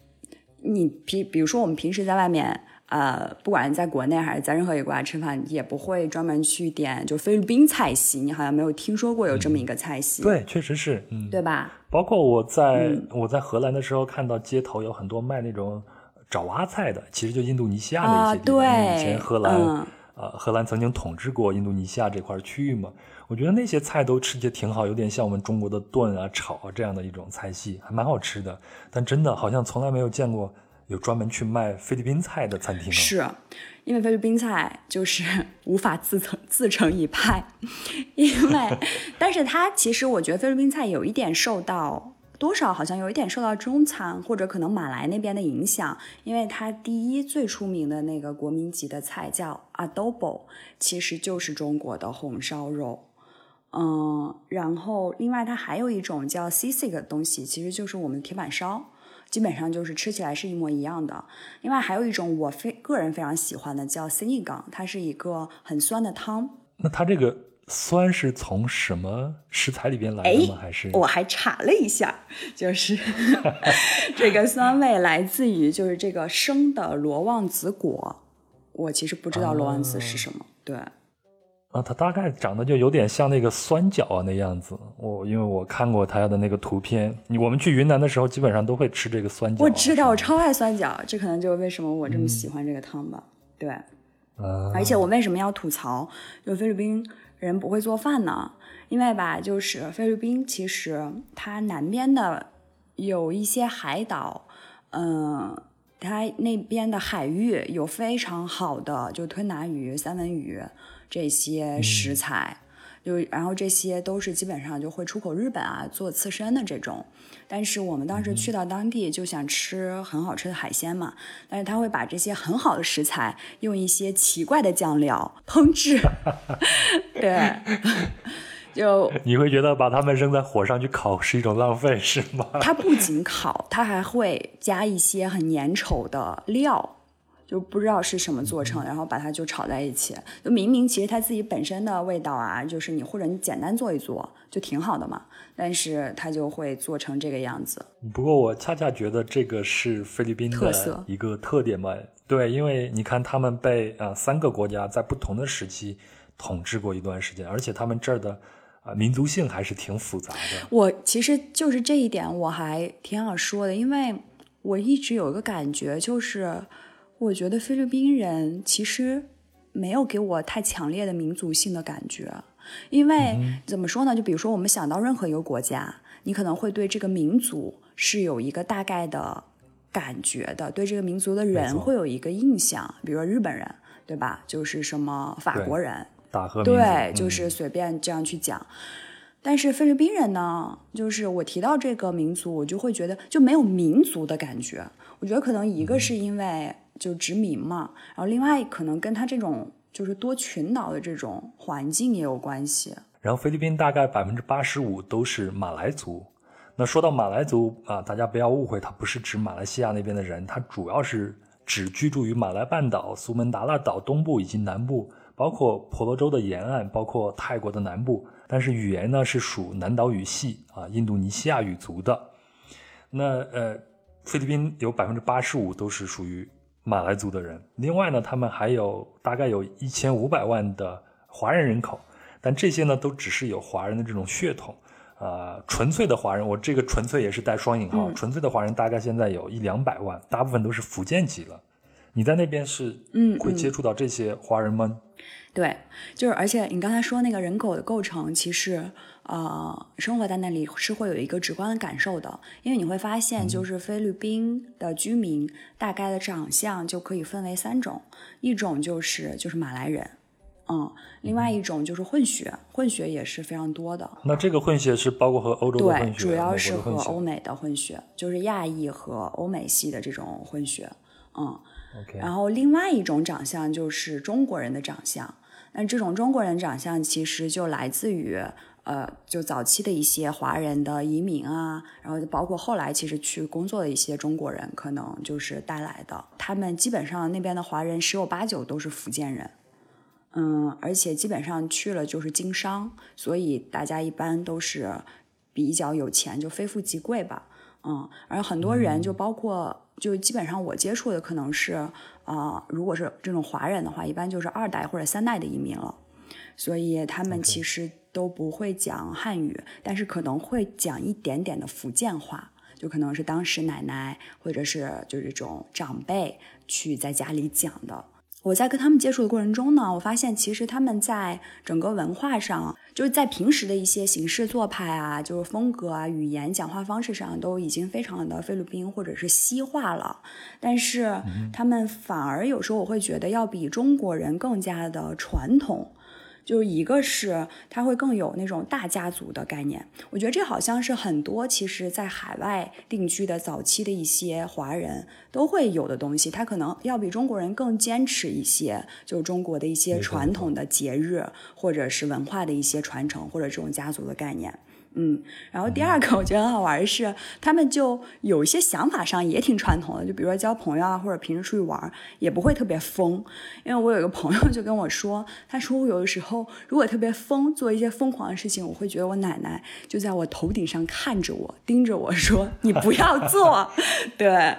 你平比如说我们平时在外面。呃，不管在国内还是在任何一个国家吃饭，也不会专门去点就菲律宾菜系。你好像没有听说过有这么一个菜系，对，确实是，嗯，对吧？包括我在、嗯我在荷兰的时候，看到街头有很多卖那种爪哇菜的，其实就印度尼西亚的一些地方。啊对以前荷兰、嗯呃，荷兰曾经统治过印度尼西亚这块区域嘛。我觉得那些菜都吃起来挺好，有点像我们中国的炖啊、炒啊这样的一种菜系，还蛮好吃的。但真的好像从来没有见过有专门去卖菲律宾菜的餐厅、是因为菲律宾菜就是无法自成自成一派，因为，但是它其实我觉得菲律宾菜有一点受到多少好像有一点受到中餐或者可能马来那边的影响，因为它第一最出名的那个国民级的菜叫 adobo，其实就是中国的红烧肉。嗯，然后另外它还有一种叫 sisi 的东西，其实就是我们铁板烧。基本上就是吃起来是一模一样的。另外还有一种我非个人非常喜欢的叫 s i n i g a n 它是一个很酸的汤。那它这个酸是从什么食材里边来哎的吗？还是我还查了一下，就是 这个酸味来自于就是这个生的罗望子果。我其实不知道罗望子是什么，对。啊，它大概长得就有点像那个酸角啊那样子。我因为我看过它的那个图片，我们去云南的时候基本上都会吃这个酸角啊。我知道，我超爱酸角，这可能就是为什么我这么喜欢这个汤吧。对，啊，而且我为什么要吐槽，就菲律宾人不会做饭呢？因为吧，就是菲律宾其实它南边的有一些海岛，嗯、它那边的海域有非常好的就吞拿鱼、三文鱼这些食材。就然后这些都是基本上就会出口日本啊做刺身的这种，但是我们当时去到当地就想吃很好吃的海鲜嘛，但是他会把这些很好的食材用一些奇怪的酱料烹制，对，就你会觉得把它们扔在火上去烤是一种浪费，是吗？它不仅烤，它还会加一些很粘稠的料。就不知道是什么做成，然后把它就炒在一起。就明明其实它自己本身的味道啊，就是你或者你简单做一做就挺好的嘛，但是它就会做成这个样子。不过我恰恰觉得这个是菲律宾的特色一个特点嘛。对，因为你看他们被啊、呃三个国家在不同的时期统治过一段时间，而且他们这儿的啊、呃民族性还是挺复杂的。我其实就是这一点我还挺想说的，因为我一直有一个感觉，就是我觉得菲律宾人其实没有给我太强烈的民族性的感觉。因为怎么说呢？就比如说我们想到任何一个国家，你可能会对这个民族是有一个大概的感觉的，对这个民族的人会有一个印象，比如说日本人，对吧？就是什么法国人，大和对，就是随便这样去讲。但是菲律宾人呢，就是我提到这个民族，我就会觉得就没有民族的感觉。我觉得可能一个是因为就殖民嘛，然后另外可能跟他这种就是多群岛的这种环境也有关系。然后菲律宾大概百分之八十五都是马来族。那说到马来族啊，大家不要误会，它不是指马来西亚那边的人，它主要是指居住于马来半岛、苏门答腊岛东部以及南部，包括婆罗洲的沿岸，包括泰国的南部。但是语言呢是属南岛语系啊，印度尼西亚语族的。那呃，菲律宾有百分之八十五都是属于马来族的人。另外呢，他们还有大概有一千五百万的华人人口，但这些呢都只是有华人的这种血统啊，纯粹的华人，我这个纯粹也是带双引号，纯粹的华人大概现在有一两百万，大部分都是福建籍了。你在那边是嗯会接触到这些华人吗？对，就是而且你刚才说那个人口的构成，其实呃，生活在那里是会有一个直观的感受的，因为你会发现，就是菲律宾的居民大概的长相就可以分为三种，一种就是就是马来人，嗯，另外一种就是混血，混血也是非常多的。那这个混血是包括和欧洲的混血，对，主要是和欧美的混血，就是亚裔和欧美系的这种混血，嗯，OK。然后另外一种长相就是中国人的长相。那这种中国人长相其实就来自于，呃，就早期的一些华人的移民啊，然后包括后来其实去工作的一些中国人，可能就是带来的。他们基本上那边的华人十有八九都是福建人，嗯，而且基本上去了就是经商，所以大家一般都是比较有钱，就非富即贵吧，嗯，而很多人就包括。就基本上我接触的可能是，啊，如果是这种华人的话，一般就是二代或者三代的移民了，所以他们其实都不会讲汉语，但是可能会讲一点点的福建话，就可能是当时奶奶或者是就这种长辈去在家里讲的。我在跟他们接触的过程中呢，我发现其实他们在整个文化上，就是在平时的一些行事做派啊，就是风格啊、语言、讲话方式上，都已经非常的菲律宾或者是西化了。但是他们反而有时候我会觉得要比中国人更加的传统。就是一个是他会更有那种大家族的概念，我觉得这好像是很多其实在海外定居的早期的一些华人都会有的东西，他可能要比中国人更坚持一些，就是中国的一些传统的节日或者是文化的一些传承或者这种家族的概念。嗯，然后第二个我觉得很好玩的是，他们就有一些想法上也挺传统的，就比如说交朋友啊，或者平时出去玩也不会特别疯。因为我有一个朋友就跟我说，他说我有的时候如果特别疯，做一些疯狂的事情，我会觉得我奶奶就在我头顶上看着我，盯着我说：“你不要做。”对，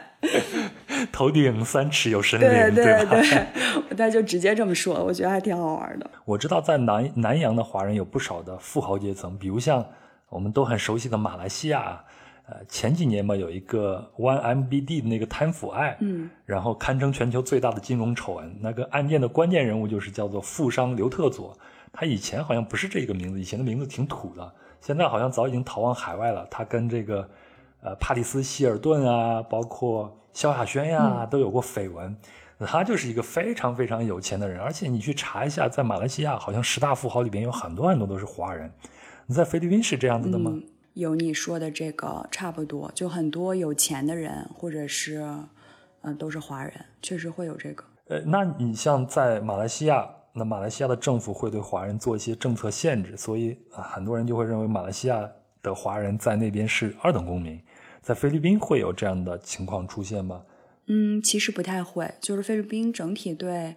头顶三尺有神灵，对对对，他就直接这么说，我觉得还挺好玩的。我知道在南南洋的华人有不少的富豪阶层，比如像。我们都很熟悉的马来西亚，呃，前几年嘛，有一个 One MBD 的那个贪腐案，嗯，然后堪称全球最大的金融丑闻。那个案件的关键人物就是叫做富商刘特佐，他以前好像不是这个名字，以前的名字挺土的，现在好像早已经逃往海外了。他跟这个呃帕里斯希尔顿啊，包括萧亚轩呀，都有过绯闻。他就是一个非常非常有钱的人，而且你去查一下，在马来西亚，好像十大富豪里边有很多很多都是华人。你在菲律宾是这样子的吗？有你说的这个差不多，就很多有钱的人，或者是，嗯，都是华人，确实会有这个。呃，那你像在马来西亚，那马来西亚的政府会对华人做一些政策限制，所以啊，很多人就会认为马来西亚的华人在那边是二等公民。在菲律宾会有这样的情况出现吗？嗯，其实不太会，就是菲律宾整体对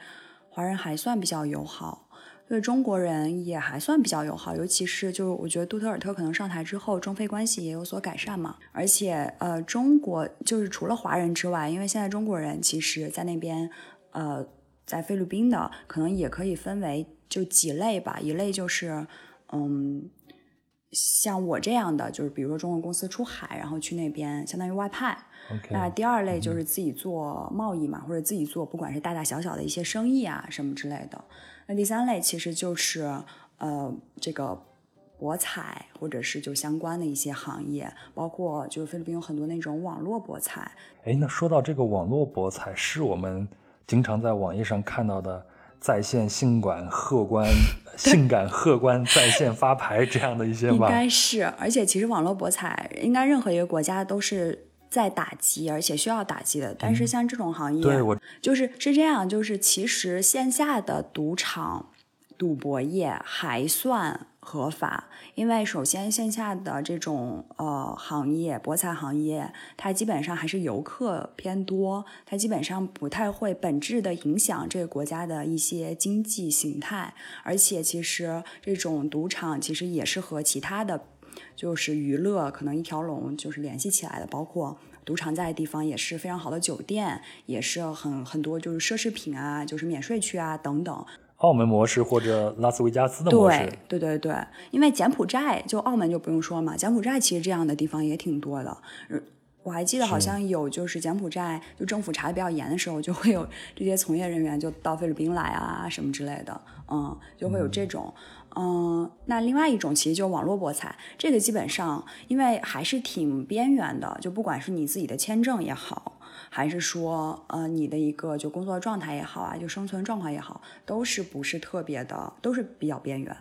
华人还算比较友好。对中国人也还算比较友好，尤其是就是我觉得杜特尔特可能上台之后，中非关系也有所改善嘛。而且呃，中国就是除了华人之外，因为现在中国人其实在那边，呃，在菲律宾的可能也可以分为就几类吧。一类就是嗯，像我这样的，就是比如说中国公司出海，然后去那边相当于外派。那第二类就是自己做贸易嘛，或者自己做不管是大大小小的一些生意啊什么之类的。那第三类其实就是，呃这个博彩或者是就相关的一些行业，包括就是菲律宾有很多那种网络博彩。哎，那说到这个网络博彩，是我们经常在网页上看到的在线性 感荷官、性感荷官在线发牌这样的一些吧应？该是，而且其实网络博彩应该任何一个国家都是在打击，而且需要打击的。但是像这种行业，嗯对我就是是这样，就是其实线下的赌场、赌博业还算合法，因为首先线下的这种呃行业，博彩行业，它基本上还是游客偏多，它基本上不太会本质的影响这个国家的一些经济形态，而且其实这种赌场其实也是和其他的。就是娱乐可能一条龙就是联系起来的，包括赌场在的地方也是非常好的酒店，也是很很多就是奢侈品啊，就是免税区啊等等。澳门模式或者拉斯维加斯的模式对，对对对，因为柬埔寨就澳门就不用说嘛，柬埔寨其实这样的地方也挺多的。呃我还记得好像有，就是柬埔寨就政府查的比较严的时候，就会有这些从业人员就到菲律宾来啊什么之类的，嗯，就会有这种。嗯，嗯那另外一种其实就是网络博彩，这个基本上因为还是挺边缘的，就不管是你自己的签证也好，还是说呃你的一个就工作状态也好啊，就生存状况也好，都是不是特别的，都是比较边缘。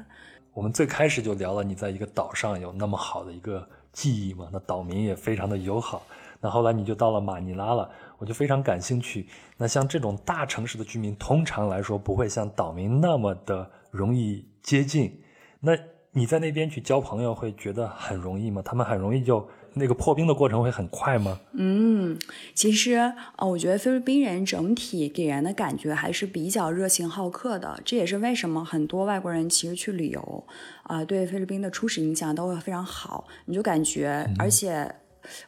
我们最开始就聊了你在一个岛上有那么好的一个记忆嘛，那岛民也非常的友好。那后来你就到了马尼拉了，我就非常感兴趣。那像这种大城市的居民，通常来说不会像岛民那么的容易接近。那你在那边去交朋友，会觉得很容易吗？他们很容易就那个破冰的过程会很快吗？嗯，其实呃，我觉得菲律宾人整体给人的感觉还是比较热情好客的，这也是为什么很多外国人其实去旅游，啊、对菲律宾的初始印象都会非常好。你就感觉，而且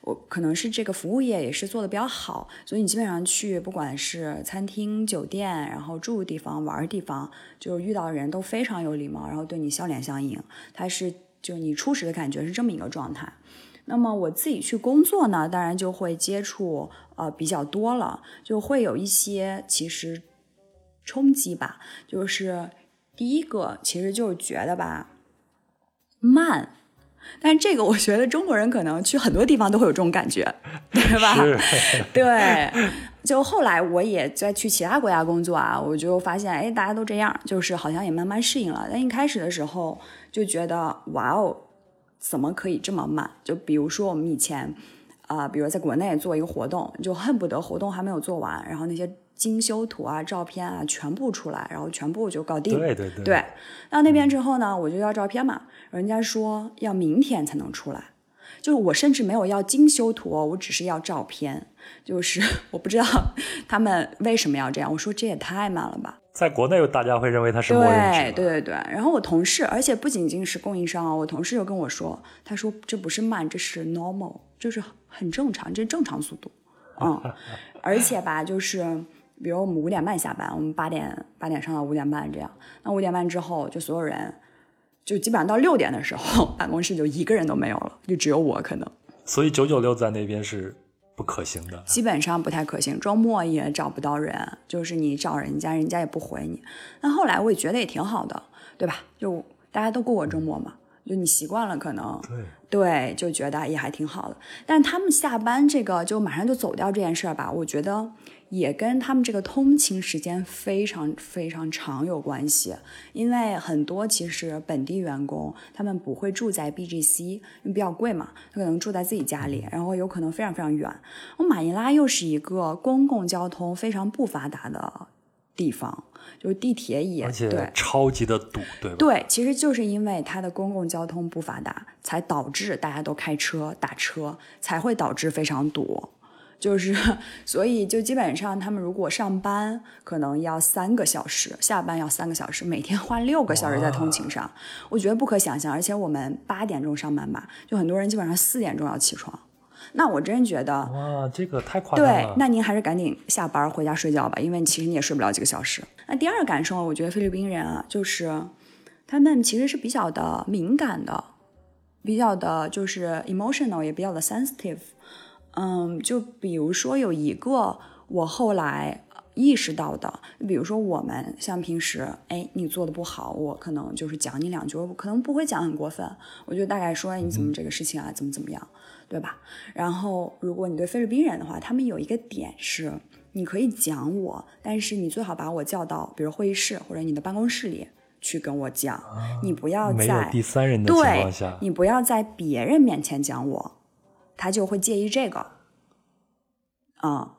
我可能是这个服务业也是做的比较好，所以你基本上去不管是餐厅、酒店，然后住的地方、玩的地方，就遇到人都非常有礼貌，然后对你笑脸相迎。它是就你初始的感觉是这么一个状态。那么我自己去工作呢，当然就会接触呃比较多了，就会有一些其实冲击吧。就是第一个，其实就是觉得吧慢，但这个我觉得中国人可能去很多地方都会有这种感觉，对吧？对，就后来我也在去其他国家工作啊，我就发现，哎，大家都这样，就是好像也慢慢适应了。但一开始的时候就觉得，哇哦，怎么可以这么慢？就比如说我们以前，啊、比如在国内做一个活动，就恨不得活动还没有做完，然后那些精修图啊、照片啊全部出来，然后全部就搞定。对对对对，到那边之后呢，我就要照片嘛，人家说要明天才能出来。就是我甚至没有要精修图哦，我只是要照片。就是 我不知道他们为什么要这样。我说这也太慢了吧。在国内大家会认为他是默认制对对对对。然后我同事，而且不仅仅是供应商哦，我同事又跟我说，他说这不是慢，这是 normal，就是很正常，这是正常速度。嗯，而且吧，就是比如我们五点半下班，我们八点八点上到五点半这样，那五点半之后就所有人。就基本上到六点的时候，办公室就一个人都没有了，就只有我可能。所以九九六在那边是不可行的。基本上不太可行，周末也找不到人，就是你找人家，人家也不回你。那后来我也觉得也挺好的，对吧？就大家都过过周末嘛，就你习惯了，可能对对，就觉得也还挺好的。但他们下班这个就马上就走掉这件事儿吧，我觉得也跟他们这个通勤时间非常非常长有关系。因为很多其实本地员工他们不会住在 BGC，因为比较贵嘛，他可能住在自己家里，然后有可能非常非常远。我马尼拉又是一个公共交通非常不发达的地方，就是地铁也而且对。超级的堵，对吧？对，其实就是因为它的公共交通不发达，才导致大家都开车打车，才会导致非常堵。就是，所以就基本上他们如果上班可能要三个小时，下班要三个小时，每天花六个小时在通勤上，我觉得不可想象。而且我们八点钟上班吧，就很多人基本上四点钟要起床。那我真觉得，哇，这个太夸张对。，那您还是赶紧下班回家睡觉吧，因为其实你也睡不了几个小时。那第二个感受，我觉得菲律宾人啊，就是他们其实是比较的敏感的，比较的就是 emotional，也比较的 sensitive。嗯，就比如说有一个我后来意识到的。比如说我们像平时，哎，你做的不好，我可能就是讲你两句，我可能不会讲很过分，我就大概说，哎，你怎么这个事情啊，怎么怎么样，对吧？然后如果你对菲律宾人的话，他们有一个点是，你可以讲我，但是你最好把我叫到，比如会议室或者你的办公室里。去跟我讲，你不要在第三人的情况下，你不要在别人面前讲我，他就会介意这个。啊，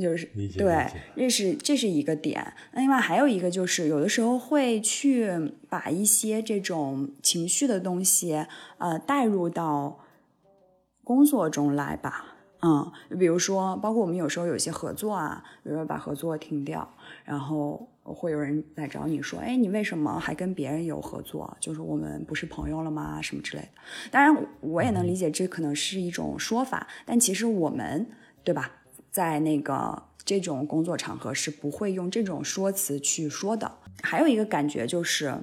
就是对，这是这是一个点。那另外还有一个就是，有的时候会去把一些这种情绪的东西，呃，带入到工作中来吧。嗯，比如说，包括我们有时候有些合作啊，比如说把合作停掉，然后。会有人来找你说：“哎，你为什么还跟别人有合作？就是我们不是朋友了吗？什么之类的。”当然，我也能理解这可能是一种说法，但其实我们对吧，在那个这种工作场合是不会用这种说辞去说的。还有一个感觉就是，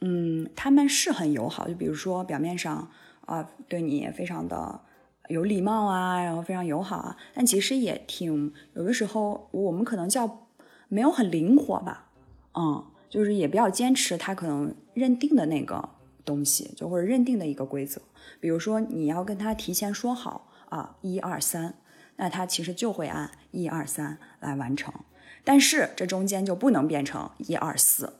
嗯，他们是很友好，就比如说表面上啊，对你非常的有礼貌啊，然后非常友好啊，但其实也挺有的时候，我们可能叫。没有很灵活吧，嗯，就是也比较坚持他可能认定的那个东西，就或者认定的一个规则。比如说你要跟他提前说好啊，一二三，那他其实就会按一二三来完成。但是这中间就不能变成一二四。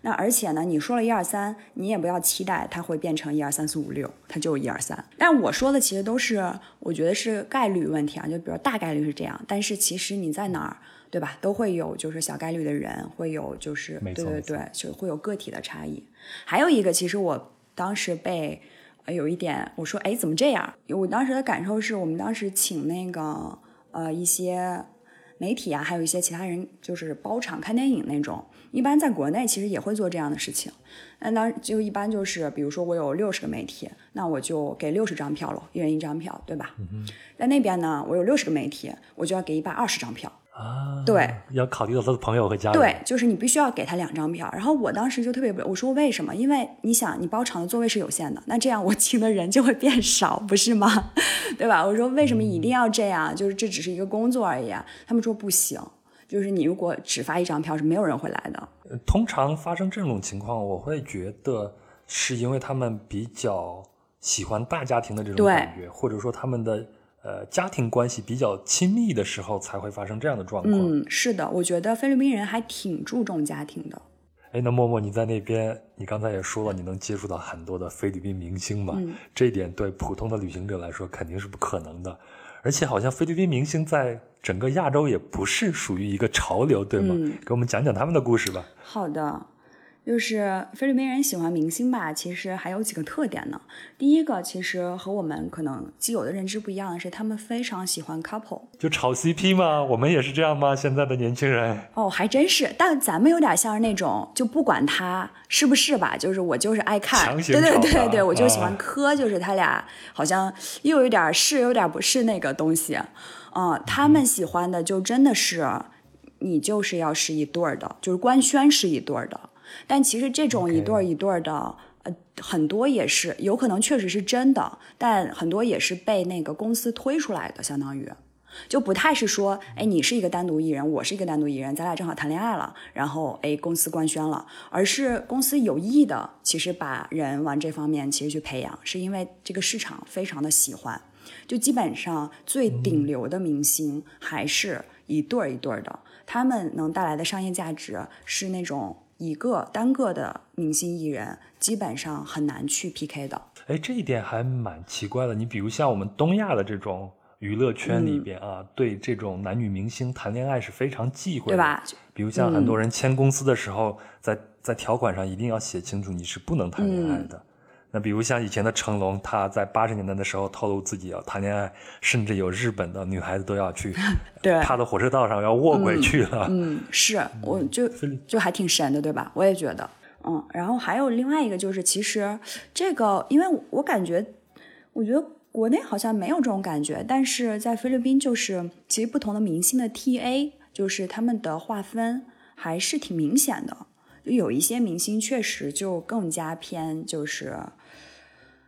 那而且呢，你说了一二三，你也不要期待它会变成一二三四五六，它就一二三。但我说的其实都是，我觉得是概率问题啊，就比如大概率是这样，但是其实你在哪儿？对吧？都会有就是小概率的人，会有就是对对对，就会有个体的差异。还有一个，其实我当时被有一点，我说哎，怎么这样？我当时的感受是我们当时请那个呃一些媒体啊，还有一些其他人，就是包场看电影那种。一般在国内其实也会做这样的事情。那当就一般就是，比如说我有六十个媒体，那我就给六十张票了，一人一张票，对吧？在那边呢，我有六十个媒体，我就要给一百二十张票。啊，对，要考虑到他的朋友和家人。对，就是你必须要给他两张票。然后我当时就特别不，我说为什么？因为你想，你包场的座位是有限的，那这样我请的人就会变少，不是吗？对吧？我说为什么一定要这样？就是这只是一个工作而已。他们说不行，就是你如果只发一张票，是没有人会来的。通常发生这种情况，我会觉得是因为他们比较喜欢大家庭的这种感觉，或者说他们的。呃，家庭关系比较亲密的时候才会发生这样的状况。嗯，是的，我觉得菲律宾人还挺注重家庭的。哎，那默默你在那边，你刚才也说了，你能接触到很多的菲律宾明星嘛？嗯，这一点对普通的旅行者来说肯定是不可能的。而且好像菲律宾明星在整个亚洲也不是属于一个潮流，对吗？给我们讲讲他们的故事吧。好的。就是菲律宾人喜欢明星吧，其实还有几个特点呢。第一个，其实和我们可能既有的认知不一样的是，他们非常喜欢 couple，就炒 CP 吗？我们也是这样吗？现在的年轻人？哦，还真是。但咱们有点像是那种，就不管他是不是吧，就是我就是爱看，对对对对，我就喜欢磕，就是他俩好像又有点是，有点不是那个东西。嗯，他们喜欢的就真的是你就是要是一对儿的，就是官宣是一对儿的。但其实这种一对儿一对儿的，呃，很多也是有可能确实是真的，但很多也是被那个公司推出来的，相当于。就不太是说，哎，你是一个单独艺人，我是一个单独艺人，咱俩正好谈恋爱了，然后哎，公司官宣了，而是公司有意的，其实把人往这方面其实去培养，是因为这个市场非常的喜欢，就基本上最顶流的明星还是一对儿一对儿的，他们能带来的商业价值是那种。一个单个的明星艺人基本上很难去 PK 的。哎，这一点还蛮奇怪的。你比如像我们东亚的这种娱乐圈里边啊，对这种男女明星谈恋爱是非常忌讳的，对吧？比如像很多人签公司的时候，在在条款上一定要写清楚，你是不能谈恋爱的。那比如像以前的成龙，他在八十年代的时候透露自己要谈恋爱，甚至有日本的女孩子都要去 对他的火车道上要卧轨去了。嗯，是，我就就还挺神的，对吧？我也觉得，嗯。然后还有另外一个就是，其实这个，因为我感觉，我觉得国内好像没有这种感觉，但是在菲律宾，就是其实不同的明星的 TA，就是他们的划分还是挺明显的。就有一些明星确实就更加偏，就是。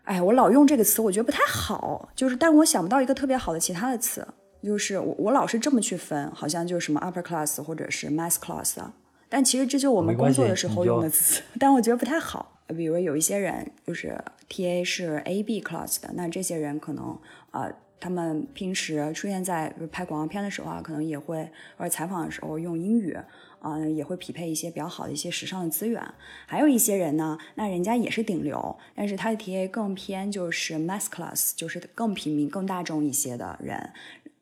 哎，我老用这个词，我觉得不太好。就是，但是我想不到一个特别好的其他的词。就是我我老是这么去分，好像就是什么 upper class 或者是 mass class 啊，但其实这就我们工作的时候用的词，但我觉得不太好。比如有一些人就是 TA 是 AB class 的，那这些人可能呃，他们平时出现在拍广告片的时候啊，可能也会或者采访的时候用英语。啊，也会匹配一些比较好的一些时尚的资源。还有一些人呢，那人家也是顶流，但是他的 TA 更偏就是 mass class，就是更平民、更大众一些的人。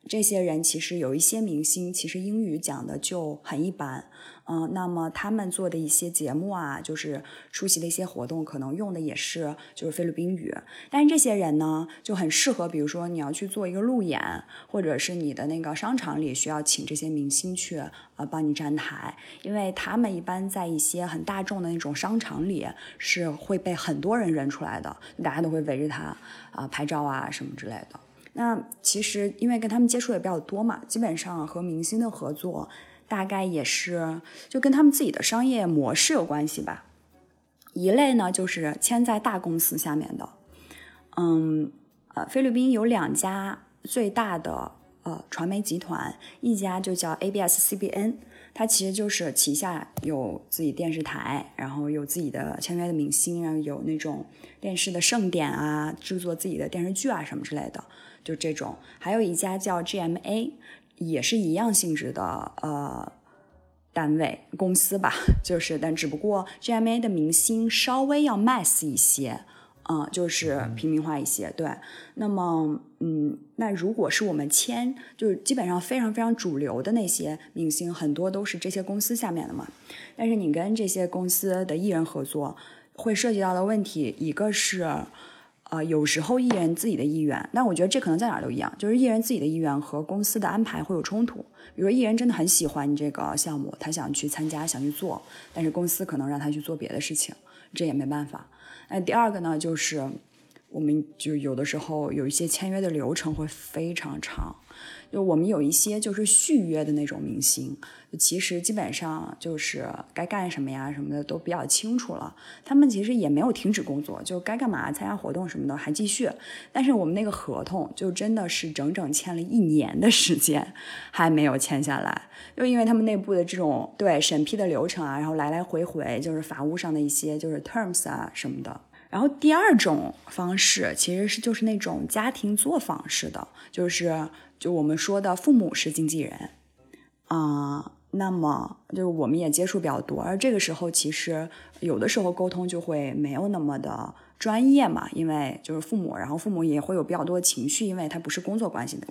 这些人其实有一些明星，其实英语讲的就很一般。嗯，那么他们做的一些节目啊，就是出席的一些活动，可能用的也是就是菲律宾语。但是这些人呢，就很适合，比如说你要去做一个路演，或者是你的那个商场里需要请这些明星去呃帮你站台，因为他们一般在一些很大众的那种商场里是会被很多人认出来的，大家都会围着他啊拍照啊什么之类的。那其实因为跟他们接触也比较多嘛，基本上和明星的合作。大概也是就跟他们自己的商业模式有关系吧。一类呢，就是签在大公司下面的，嗯，呃，菲律宾有两家最大的呃传媒集团，一家就叫 ABS-CBN，它其实就是旗下有自己电视台，然后有自己的签约的明星，然后有那种电视的盛典啊，制作自己的电视剧啊什么之类的，就这种。还有一家叫 GMA。也是一样性质的呃单位公司吧，就是但只不过 GMA 的明星稍微要 mass 一些，嗯，就是平民化一些。对，那么嗯，那如果是我们签，就是基本上非常非常主流的那些明星，很多都是这些公司下面的嘛。但是你跟这些公司的艺人合作，会涉及到的问题，一个是。呃，有时候艺人自己的意愿，那我觉得这可能在哪儿都一样，就是艺人自己的意愿和公司的安排会有冲突。比如说艺人真的很喜欢这个项目，他想去参加，想去做，但是公司可能让他去做别的事情，这也没办法。那第二个呢，就是我们就有的时候有一些签约的流程会非常长。就我们有一些就是续约的那种明星，其实基本上就是该干什么呀什么的都比较清楚了。他们其实也没有停止工作，就该干嘛参加活动什么的还继续。但是我们那个合同就真的是整整签了一年的时间还没有签下来，就因为他们内部的这种对审批的流程啊，然后来来回回就是法务上的一些就是 terms 啊什么的。然后第二种方式其实是就是那种家庭作坊式的，就是。就我们说的父母是经纪人，啊，那么就是我们也接触比较多，而这个时候其实有的时候沟通就会没有那么的专业嘛，因为就是父母，然后父母也会有比较多的情绪，因为他不是工作关系的，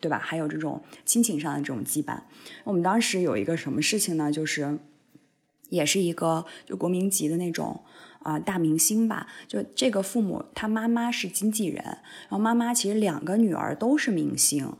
对吧？还有这种亲情上的这种羁绊。我们当时有一个什么事情呢？就是也是一个就国民级的那种。啊，大明星吧，就这个父母，他妈妈是经纪人，然后妈妈其实两个女儿都是明星，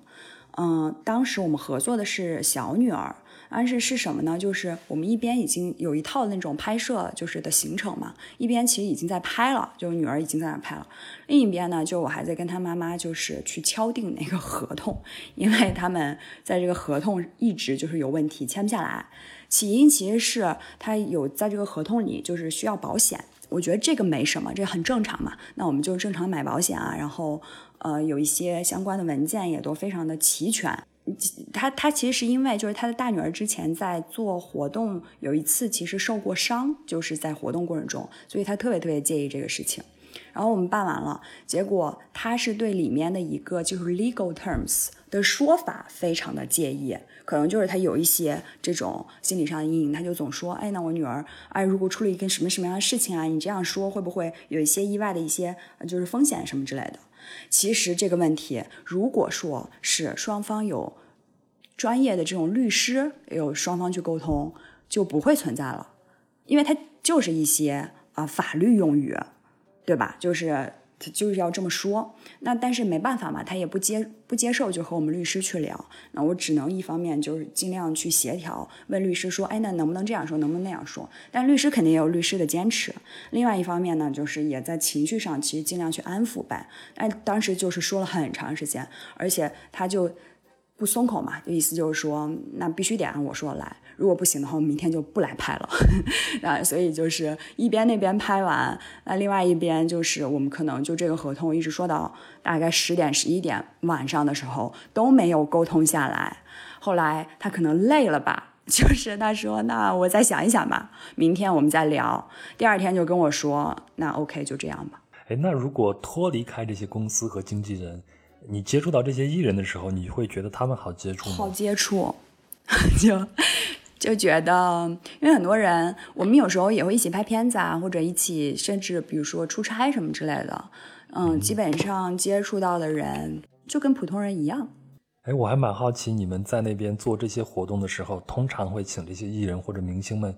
嗯，当时我们合作的是小女儿，但是是什么呢？就是我们一边已经有一套那种拍摄就是的行程嘛，一边其实已经在拍了，就女儿已经在那拍了，另一边呢，就我还在跟他妈妈就是去敲定那个合同，因为他们在这个合同一直就是有问题，签不下来。起因其实是他有在这个合同里就是需要保险，我觉得这个没什么，这很正常嘛。那我们就正常买保险啊，然后呃有一些相关的文件也都非常的齐全。他他其实是因为就是他的大女儿之前在做活动有一次其实受过伤，就是在活动过程中，所以他特别特别介意这个事情。然后我们办完了，结果他是对里面的一个就是 legal terms 的说法非常的介意。可能就是他有一些这种心理上的阴影，他就总说，哎，那我女儿，哎，如果出了一个什么什么样的事情啊，你这样说会不会有一些意外的一些就是风险什么之类的？其实这个问题，如果说是双方有专业的这种律师，有双方去沟通，就不会存在了，因为它就是一些啊法律用语，对吧？就是。他就是要这么说，那但是没办法嘛，他也不接不接受，就和我们律师去聊。那我只能一方面就是尽量去协调，问律师说，哎，那能不能这样说，能不能那样说？但律师肯定也有律师的坚持。另外一方面呢，就是也在情绪上其实尽量去安抚呗。哎，当时就是说了很长时间，而且他就不松口嘛，就意思就是说，那必须得按我说来，如果不行的话，我明天就不来拍了。啊，所以就是一边那边拍完，那另外一边就是我们可能就这个合同一直说到大概十点十一点晚上的时候都没有沟通下来。后来他可能累了吧，就是他说那我再想一想吧，明天我们再聊。第二天就跟我说那 OK 就这样吧。哎，那如果脱离开这些公司和经纪人。你接触到这些艺人的时候，你会觉得他们好接触吗？好接触，就就觉得，因为很多人，我们有时候也会一起拍片子啊，或者一起，甚至比如说出差什么之类的。嗯，基本上接触到的人就跟普通人一样。哎，我还蛮好奇，你们在那边做这些活动的时候，通常会请这些艺人或者明星们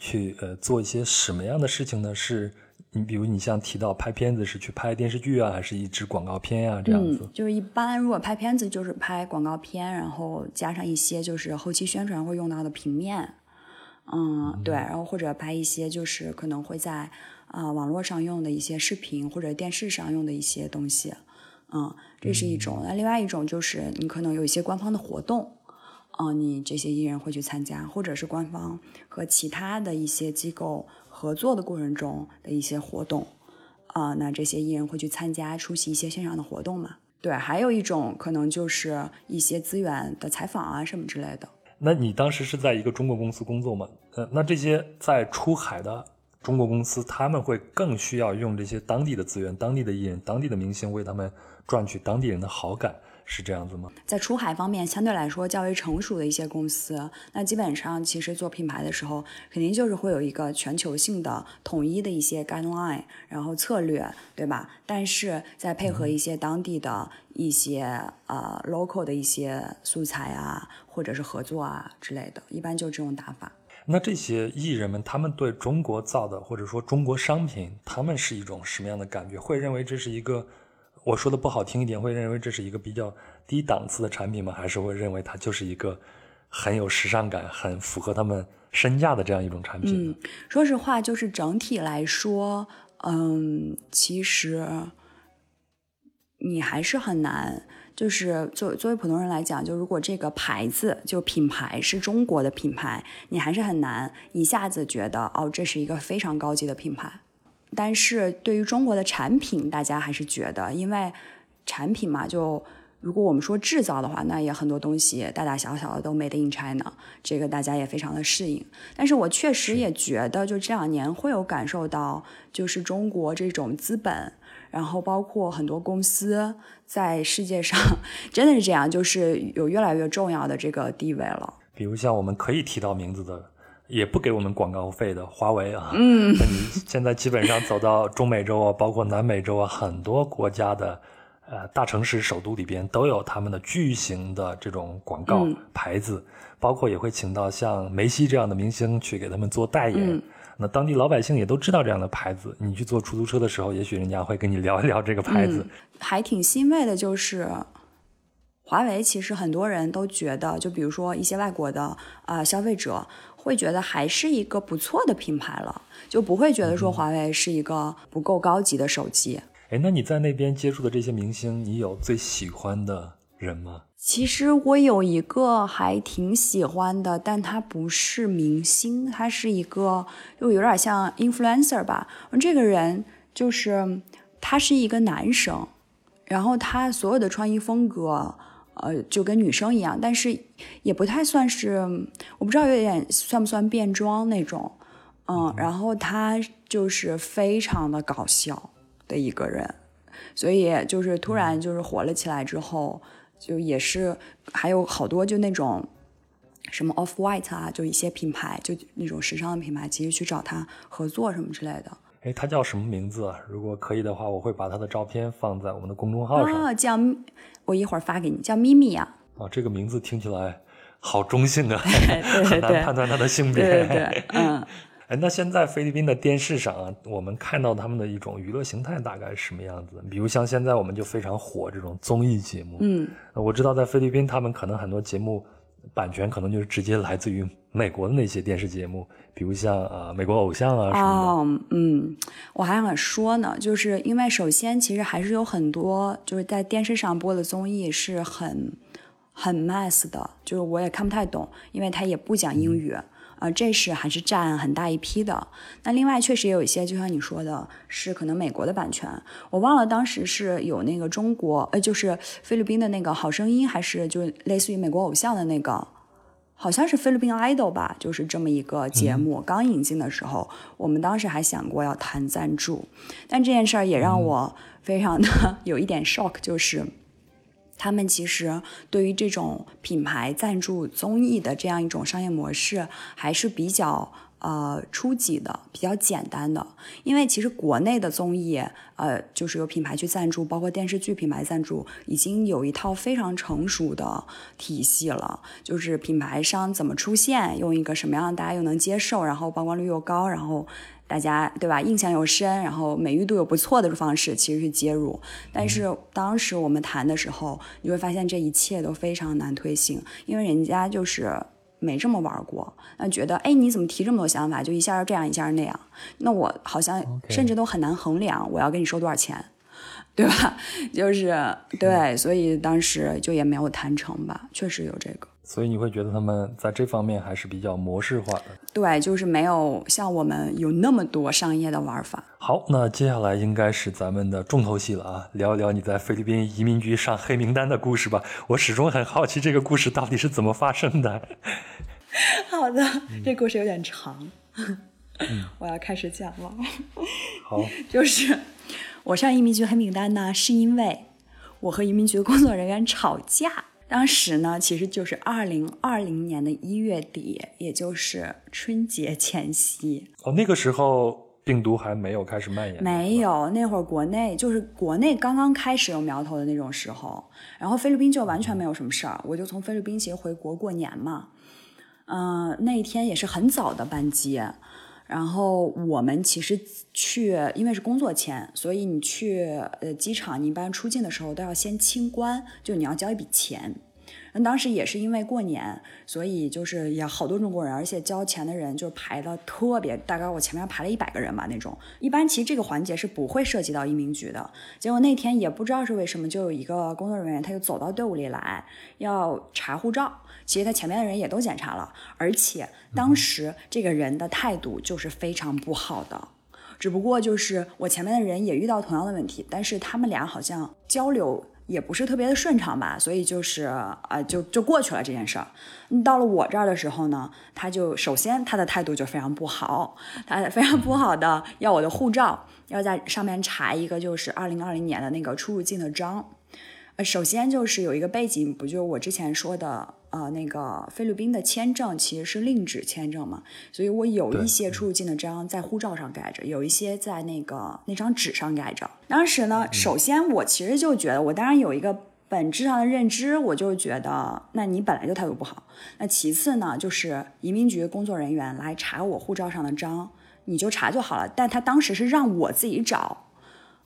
去呃做一些什么样的事情呢？是？你比如你像提到拍片子是去拍电视剧啊，还是一支广告片呀？这样子，就是一般如果拍片子就是拍广告片，然后加上一些就是后期宣传会用到的平面，嗯，对，然后或者拍一些就是可能会在啊网络上用的一些视频或者电视上用的一些东西，嗯，这是一种。那另外一种就是你可能有一些官方的活动，嗯，你这些艺人会去参加，或者是官方和其他的一些机构。合作的过程中的一些活动，啊，那这些艺人会去参加出席一些线上的活动嘛？对，还有一种可能就是一些资源的采访啊什么之类的。那你当时是在一个中国公司工作吗？呃，那这些在出海的中国公司，他们会更需要用这些当地的资源、当地的艺人、当地的明星为他们赚取当地人的好感。是这样子吗？在出海方面，相对来说较为成熟的一些公司，那基本上其实做品牌的时候，肯定就是会有一个全球性的统一的一些 guideline，然后策略，对吧？但是再配合一些当地的一些呃 local 的一些素材啊，或者是合作啊之类的，一般就这种打法。那这些艺人们，他们对中国造的或者说中国商品，他们是一种什么样的感觉？会认为这是一个？我说的不好听一点，会认为这是一个比较低档次的产品吗？还是会认为它就是一个很有时尚感、很符合他们身价的这样一种产品？嗯，说实话，就是整体来说，嗯，其实你还是很难，就是作作为普通人来讲，就如果这个牌子就品牌是中国的品牌，你还是很难一下子觉得哦，这是一个非常高级的品牌。但是对于中国的产品，大家还是觉得，因为产品嘛，就如果我们说制造的话，那也很多东西大大小小的都 made in China，这个大家也非常的适应。但是我确实也觉得，就这两年会有感受到，就是中国这种资本，然后包括很多公司在世界上 真的是这样，就是有越来越重要的这个地位了。比如像我们可以提到名字的。也不给我们广告费的华为啊，嗯，那你现在基本上走到中美洲啊，包括南美洲啊，很多国家的呃大城市首都里边都有他们的巨型的这种广告牌子，包括也会请到像梅西这样的明星去给他们做代言。那当地老百姓也都知道这样的牌子，你去坐出租车的时候，也许人家会跟你聊一聊这个牌子。还挺欣慰的，就是华为，其实很多人都觉得，就比如说一些外国的啊消费者。会觉得还是一个不错的品牌了，就不会觉得说华为是一个不够高级的手机。哎，那你在那边接触的这些明星，你有最喜欢的人吗？其实我有一个还挺喜欢的，但他不是明星，他是一个就有点像 influencer 吧。这个人就是他是一个男生，然后他所有的穿衣风格。呃，就跟女生一样，但是也不太算是，我不知道有点算不算变装那种，嗯，然后他就是非常的搞笑的一个人，所以就是突然就是火了起来之后，就也是还有好多就那种什么 Off White 啊，就一些品牌，就那种时尚的品牌，其实去找他合作什么之类的。哎，他叫什么名字？如果可以的话，我会把他的照片放在我们的公众号上。哦，叫我一会儿发给你，叫咪咪呀。啊，这个名字听起来好中性啊，很难判断他的性别。对对，嗯。哎，那现在菲律宾的电视上啊，我们看到他们的一种娱乐形态大概是什么样子？比如像现在我们就非常火这种综艺节目。嗯，我知道在菲律宾，他们可能很多节目。版权可能就是直接来自于美国的那些电视节目，比如像啊美国偶像啊什么的。嗯，我还想说呢，就是因为首先其实还是有很多就是在电视上播的综艺是很很 mass 的，就是我也看不太懂，因为他也不讲英语。啊，这是还是占很大一批的。那另外确实也有一些，就像你说的，是可能美国的版权。我忘了当时是有那个中国，呃，就是菲律宾的那个好声音，还是就类似于美国偶像的那个，好像是菲律宾 idol 吧，就是这么一个节目。刚引进的时候，我们当时还想过要谈赞助，但这件事儿也让我非常的 有一点 shock，就是。他们其实对于这种品牌赞助综艺的这样一种商业模式，还是比较呃初级的，比较简单的。因为其实国内的综艺，呃，就是有品牌去赞助，包括电视剧品牌赞助，已经有一套非常成熟的体系了。就是品牌商怎么出现，用一个什么样大家又能接受，然后曝光率又高，然后。大家对吧？印象又深，然后美誉度又不错的方式，其实是接入。但是当时我们谈的时候，你会发现这一切都非常难推行，因为人家就是没这么玩过。那觉得，哎，你怎么提这么多想法？就一下这样，一下那样。那我好像甚至都很难衡量，我要跟你收多少钱，对吧？就是对，所以当时就也没有谈成吧。确实有这个。所以你会觉得他们在这方面还是比较模式化的，对，就是没有像我们有那么多商业的玩法。好，那接下来应该是咱们的重头戏了啊，聊一聊你在菲律宾移民局上黑名单的故事吧。我始终很好奇这个故事到底是怎么发生的。好的，这故事有点长，我要开始讲了。好，就是我上移民局黑名单呢，是因为我和移民局的工作人员吵架。当时呢，其实就是二零二零年的一月底，也就是春节前夕。哦，那个时候病毒还没有开始蔓延。没有，那会儿国内就是国内刚刚开始有苗头的那种时候。然后菲律宾就完全没有什么事儿，我就从菲律宾其实回国过年嘛。嗯，那一天也是很早的班机。然后我们其实去，因为是工作签，所以你去呃机场，你一般出境的时候都要先清关，就你要交一笔钱。那当时也是因为过年，所以就是也好多中国人，而且交钱的人就排的特别，大概我前面排了一百个人吧那种。一般其实这个环节是不会涉及到移民局的。结果那天也不知道是为什么，就有一个工作人员他就走到队伍里来要查护照。其实他前面的人也都检查了，而且当时这个人的态度就是非常不好的。只不过就是我前面的人也遇到同样的问题，但是他们俩好像交流。也不是特别的顺畅吧，所以就是啊，就就过去了这件事儿。到了我这儿的时候呢，他就首先他的态度就非常不好，他非常不好的要我的护照，要在上面查一个就是二零二零年的那个出入境的章。呃，首先就是有一个背景，不就我之前说的。呃，那个菲律宾的签证其实是另纸签证嘛，所以我有一些出入境的章在护照上盖着，有一些在那个那张纸上盖着。当时呢，首先我其实就觉得，我当然有一个本质上的认知，我就觉得，那你本来就态度不好。那其次呢，就是移民局工作人员来查我护照上的章，你就查就好了。但他当时是让我自己找。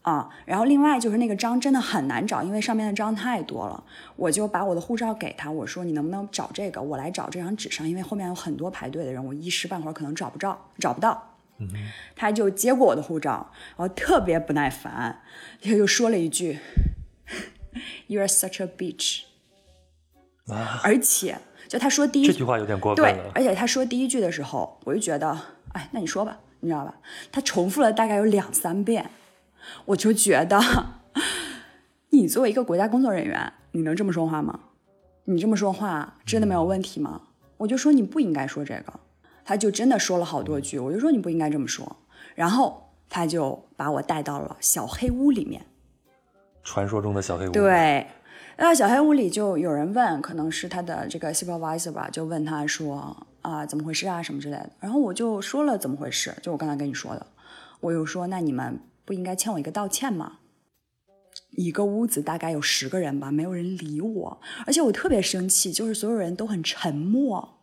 啊，然后另外就是那个章真的很难找，因为上面的章太多了。我就把我的护照给他，我说你能不能找这个，我来找这张纸上，因为后面有很多排队的人，我一时半会儿可能找不着，找不到。嗯，他就接过我的护照，然后特别不耐烦，他就说了一句：“You are such a bitch。”啊！而且就他说第一这句话有点过分了。对，而且他说第一句的时候，我就觉得，哎，那你说吧，你知道吧？他重复了大概有两三遍。我就觉得，你作为一个国家工作人员，你能这么说话吗？你这么说话真的没有问题吗？我就说你不应该说这个，他就真的说了好多句，我就说你不应该这么说，然后他就把我带到了小黑屋里面，传说中的小黑屋。对，那小黑屋里就有人问，可能是他的这个 supervisor 吧，就问他说啊怎么回事啊什么之类的，然后我就说了怎么回事，就我刚才跟你说的，我又说那你们。不应该欠我一个道歉吗？一个屋子大概有十个人吧，没有人理我，而且我特别生气，就是所有人都很沉默，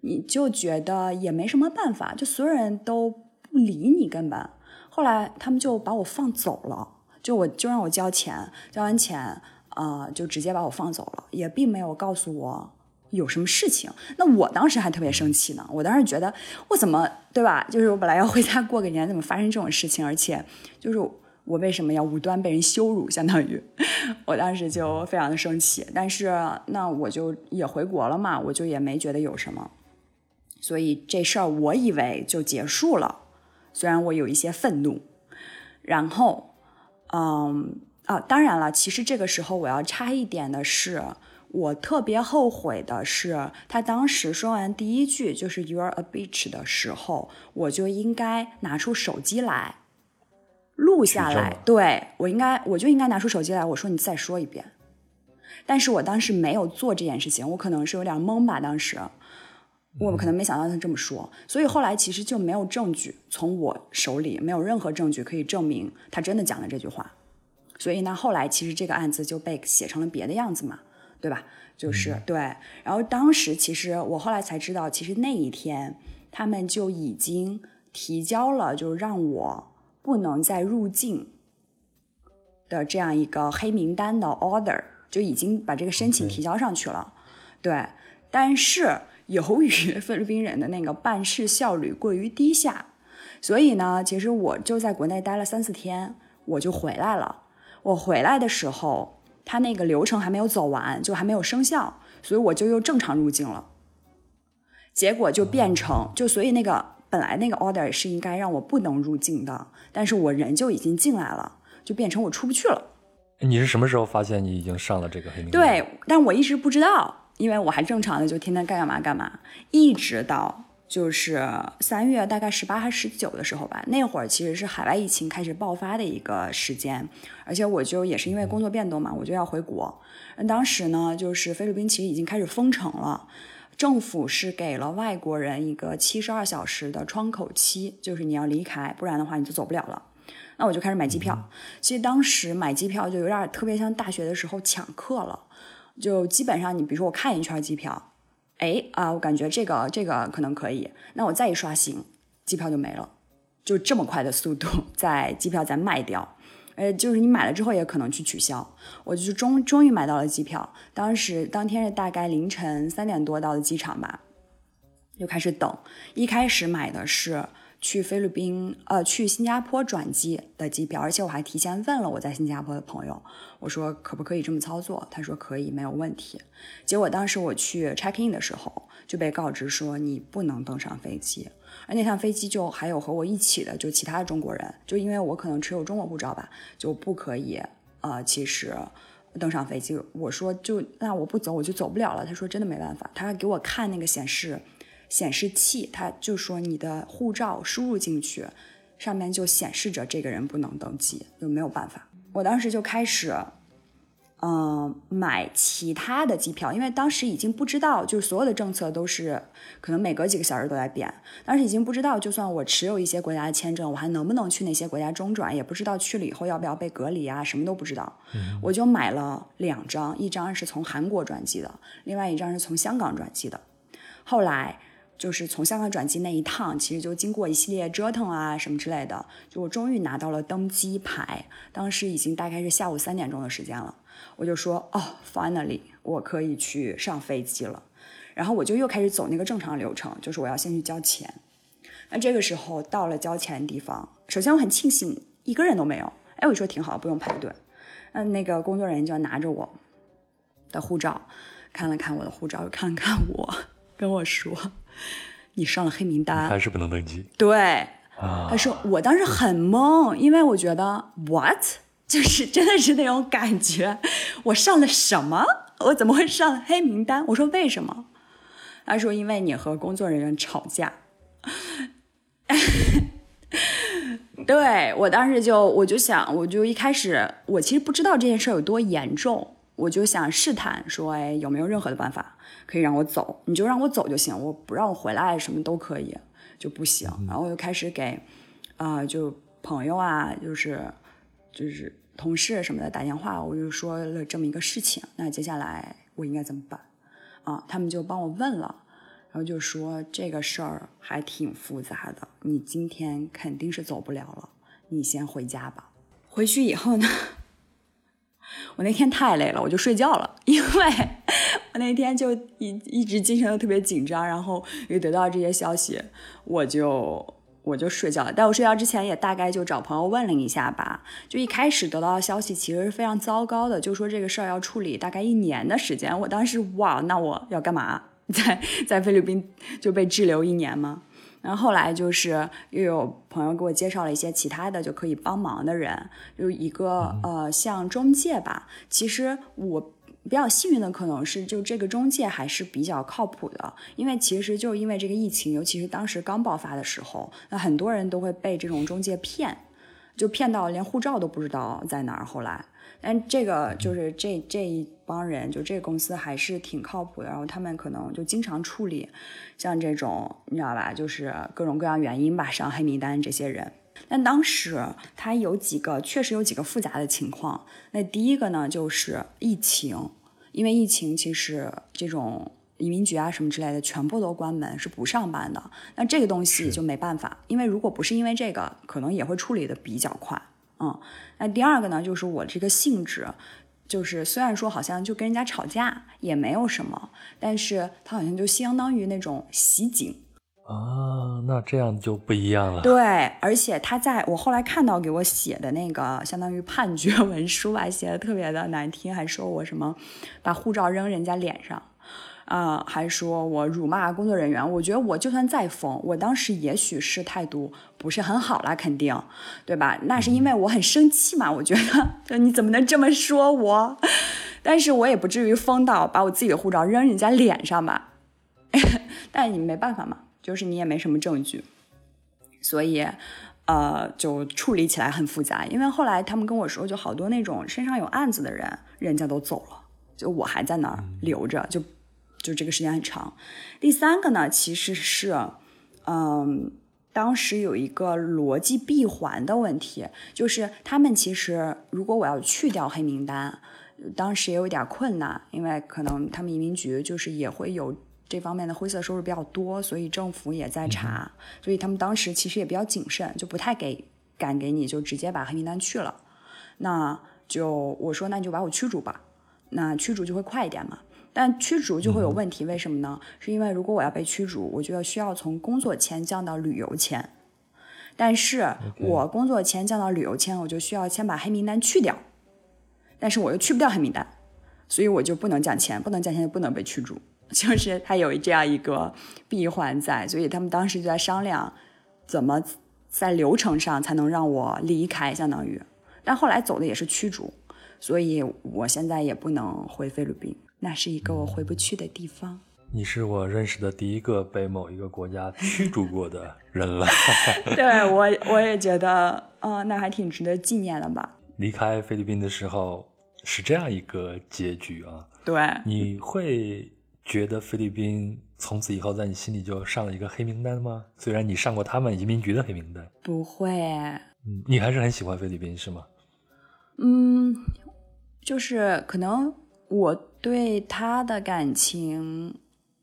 你就觉得也没什么办法，就所有人都不理你，根本。后来他们就把我放走了，就我就让我交钱，交完钱，呃，就直接把我放走了，也并没有告诉我。有什么事情？那我当时还特别生气呢。我当时觉得，我怎么对吧？就是我本来要回家过个年，怎么发生这种事情？而且，就是我为什么要无端被人羞辱？相当于，我当时就非常的生气。但是那我就也回国了嘛，我就也没觉得有什么。所以这事儿我以为就结束了，虽然我有一些愤怒。然后，嗯啊，当然了，其实这个时候我要插一点的是，我特别后悔的是，他当时说完第一句就是 “You're a bitch” 的时候，我就应该拿出手机来录下来。对我应该，我就应该拿出手机来，我说你再说一遍。但是我当时没有做这件事情，我可能是有点懵吧，当时。我可能没想到他这么说，所以后来其实就没有证据，从我手里没有任何证据可以证明他真的讲了这句话。所以呢，后来其实这个案子就被写成了别的样子嘛，对吧？就是对。然后当时其实我后来才知道，其实那一天他们就已经提交了，就让我不能再入境的这样一个黑名单的 order，就已经把这个申请提交上去了。对，但是。由于菲律宾人的那个办事效率过于低下，所以呢，其实我就在国内待了三四天，我就回来了。我回来的时候，他那个流程还没有走完，就还没有生效，所以我就又正常入境了。结果就变成，就所以那个本来那个 order 是应该让我不能入境的，但是我人就已经进来了，就变成我出不去了。你是什么时候发现你已经上了这个黑名单？对，但我一直不知道。因为我还正常的就天天该干嘛干嘛，一直到就是三月大概十八还十九的时候吧，那会儿其实是海外疫情开始爆发的一个时间，而且我就也是因为工作变动嘛，我就要回国。当时呢，就是菲律宾其实已经开始封城了，政府是给了外国人一个七十二小时的窗口期，就是你要离开，不然的话你就走不了了。那我就开始买机票，其实当时买机票就有点特别像大学的时候抢课了。就基本上，你比如说我看一圈机票，哎啊，我感觉这个这个可能可以，那我再一刷新，机票就没了，就这么快的速度在机票在卖掉，呃，就是你买了之后也可能去取消。我就终终于买到了机票，当时当天是大概凌晨三点多到的机场吧，就开始等。一开始买的是。去菲律宾，呃，去新加坡转机的机票，而且我还提前问了我在新加坡的朋友，我说可不可以这么操作？他说可以，没有问题。结果当时我去 check in 的时候，就被告知说你不能登上飞机，而那趟飞机就还有和我一起的就其他的中国人，就因为我可能持有中国护照吧，就不可以，呃，其实登上飞机。我说就那我不走我就走不了了。他说真的没办法，他给我看那个显示。显示器，它就说你的护照输入进去，上面就显示着这个人不能登机，就没有办法。我当时就开始，嗯，买其他的机票，因为当时已经不知道，就是所有的政策都是可能每隔几个小时都在变。当时已经不知道，就算我持有一些国家的签证，我还能不能去那些国家中转，也不知道去了以后要不要被隔离啊，什么都不知道。嗯我就买了两张，一张是从韩国转机的，另外一张是从香港转机的。后来。就是从香港转机那一趟，其实就经过一系列折腾啊什么之类的，就我终于拿到了登机牌。当时已经大概是下午三点钟的时间了，我就说哦，finally，我可以去上飞机了。然后我就又开始走那个正常流程，就是我要先去交钱。那这个时候到了交钱的地方，首先我很庆幸一个人都没有。哎，我说挺好，不用排队。嗯，那个工作人员就拿着我的护照，看了看我的护照，又看了看我，跟我说。你上了黑名单，还是不能登机？对，他说我当时很懵，因为我觉得 what 就是真的是那种感觉，我上了什么？我怎么会上黑名单？我说为什么？他说因为你和工作人员吵架。对我当时就我就想，我就一开始我其实不知道这件事有多严重，我就想试探说，哎，有没有任何的办法？可以让我走，你就让我走就行，我不让我回来什么都可以，就不行。然后我就开始给，啊，就朋友啊，就是就是同事什么的打电话，我就说了这么一个事情，那接下来我应该怎么办？啊，他们就帮我问了，然后就说这个事儿还挺复杂的，你今天肯定是走不了了，你先回家吧。回去以后呢？我那天太累了，我就睡觉了，因为我那天就一一直精神都特别紧张，然后又得到这些消息，我就我就睡觉了。但我睡觉之前也大概就找朋友问了一下吧。就一开始得到的消息其实是非常糟糕的，就说这个事儿要处理大概一年的时间。我当时哇，那我要干嘛？在在菲律宾就被滞留一年吗？然后后来就是又有朋友给我介绍了一些其他的就可以帮忙的人，就一个呃像中介吧。其实我比较幸运的可能是就这个中介还是比较靠谱的，因为其实就因为这个疫情，尤其是当时刚爆发的时候，那很多人都会被这种中介骗，就骗到连护照都不知道在哪儿。后来。但这个就是这这一帮人，就这个公司还是挺靠谱的。然后他们可能就经常处理像这种，你知道吧？就是各种各样原因吧，上黑名单这些人。但当时他有几个，确实有几个复杂的情况。那第一个呢，就是疫情，因为疫情其实这种移民局啊什么之类的全部都关门，是不上班的。那这个东西就没办法，因为如果不是因为这个，可能也会处理的比较快。嗯，那第二个呢，就是我这个性质，就是虽然说好像就跟人家吵架也没有什么，但是他好像就相当于那种袭警啊，那这样就不一样了。对，而且他在我后来看到给我写的那个相当于判决文书吧，写的特别的难听，还说我什么把护照扔人家脸上。啊，还说我辱骂工作人员，我觉得我就算再疯，我当时也许是态度不是很好啦，肯定，对吧？那是因为我很生气嘛，我觉得 你怎么能这么说我？但是我也不至于疯到把我自己的护照扔人家脸上吧。但你没办法嘛，就是你也没什么证据，所以，呃，就处理起来很复杂。因为后来他们跟我说，就好多那种身上有案子的人，人家都走了，就我还在那儿留着，就。就这个时间很长。第三个呢，其实是，嗯，当时有一个逻辑闭环的问题，就是他们其实如果我要去掉黑名单，当时也有点困难，因为可能他们移民局就是也会有这方面的灰色收入比较多，所以政府也在查，所以他们当时其实也比较谨慎，就不太给敢给你就直接把黑名单去了。那就我说那你就把我驱逐吧，那驱逐就会快一点嘛。但驱逐就会有问题，为什么呢？是因为如果我要被驱逐，我就要需要从工作签降到旅游签。但是我工作签降到旅游签，我就需要先把黑名单去掉。但是我又去不掉黑名单，所以我就不能降签，不能降签就不能被驱逐。就是他有这样一个闭环在，所以他们当时就在商量怎么在流程上才能让我离开，相当于。但后来走的也是驱逐，所以我现在也不能回菲律宾。那是一个我回不去的地方。你是我认识的第一个被某一个国家驱逐过的人了。对我，我也觉得，哦，那还挺值得纪念的吧。离开菲律宾的时候是这样一个结局啊。对。你会觉得菲律宾从此以后在你心里就上了一个黑名单吗？虽然你上过他们移民局的黑名单。不会。嗯，你还是很喜欢菲律宾是吗？嗯，就是可能。我对他的感情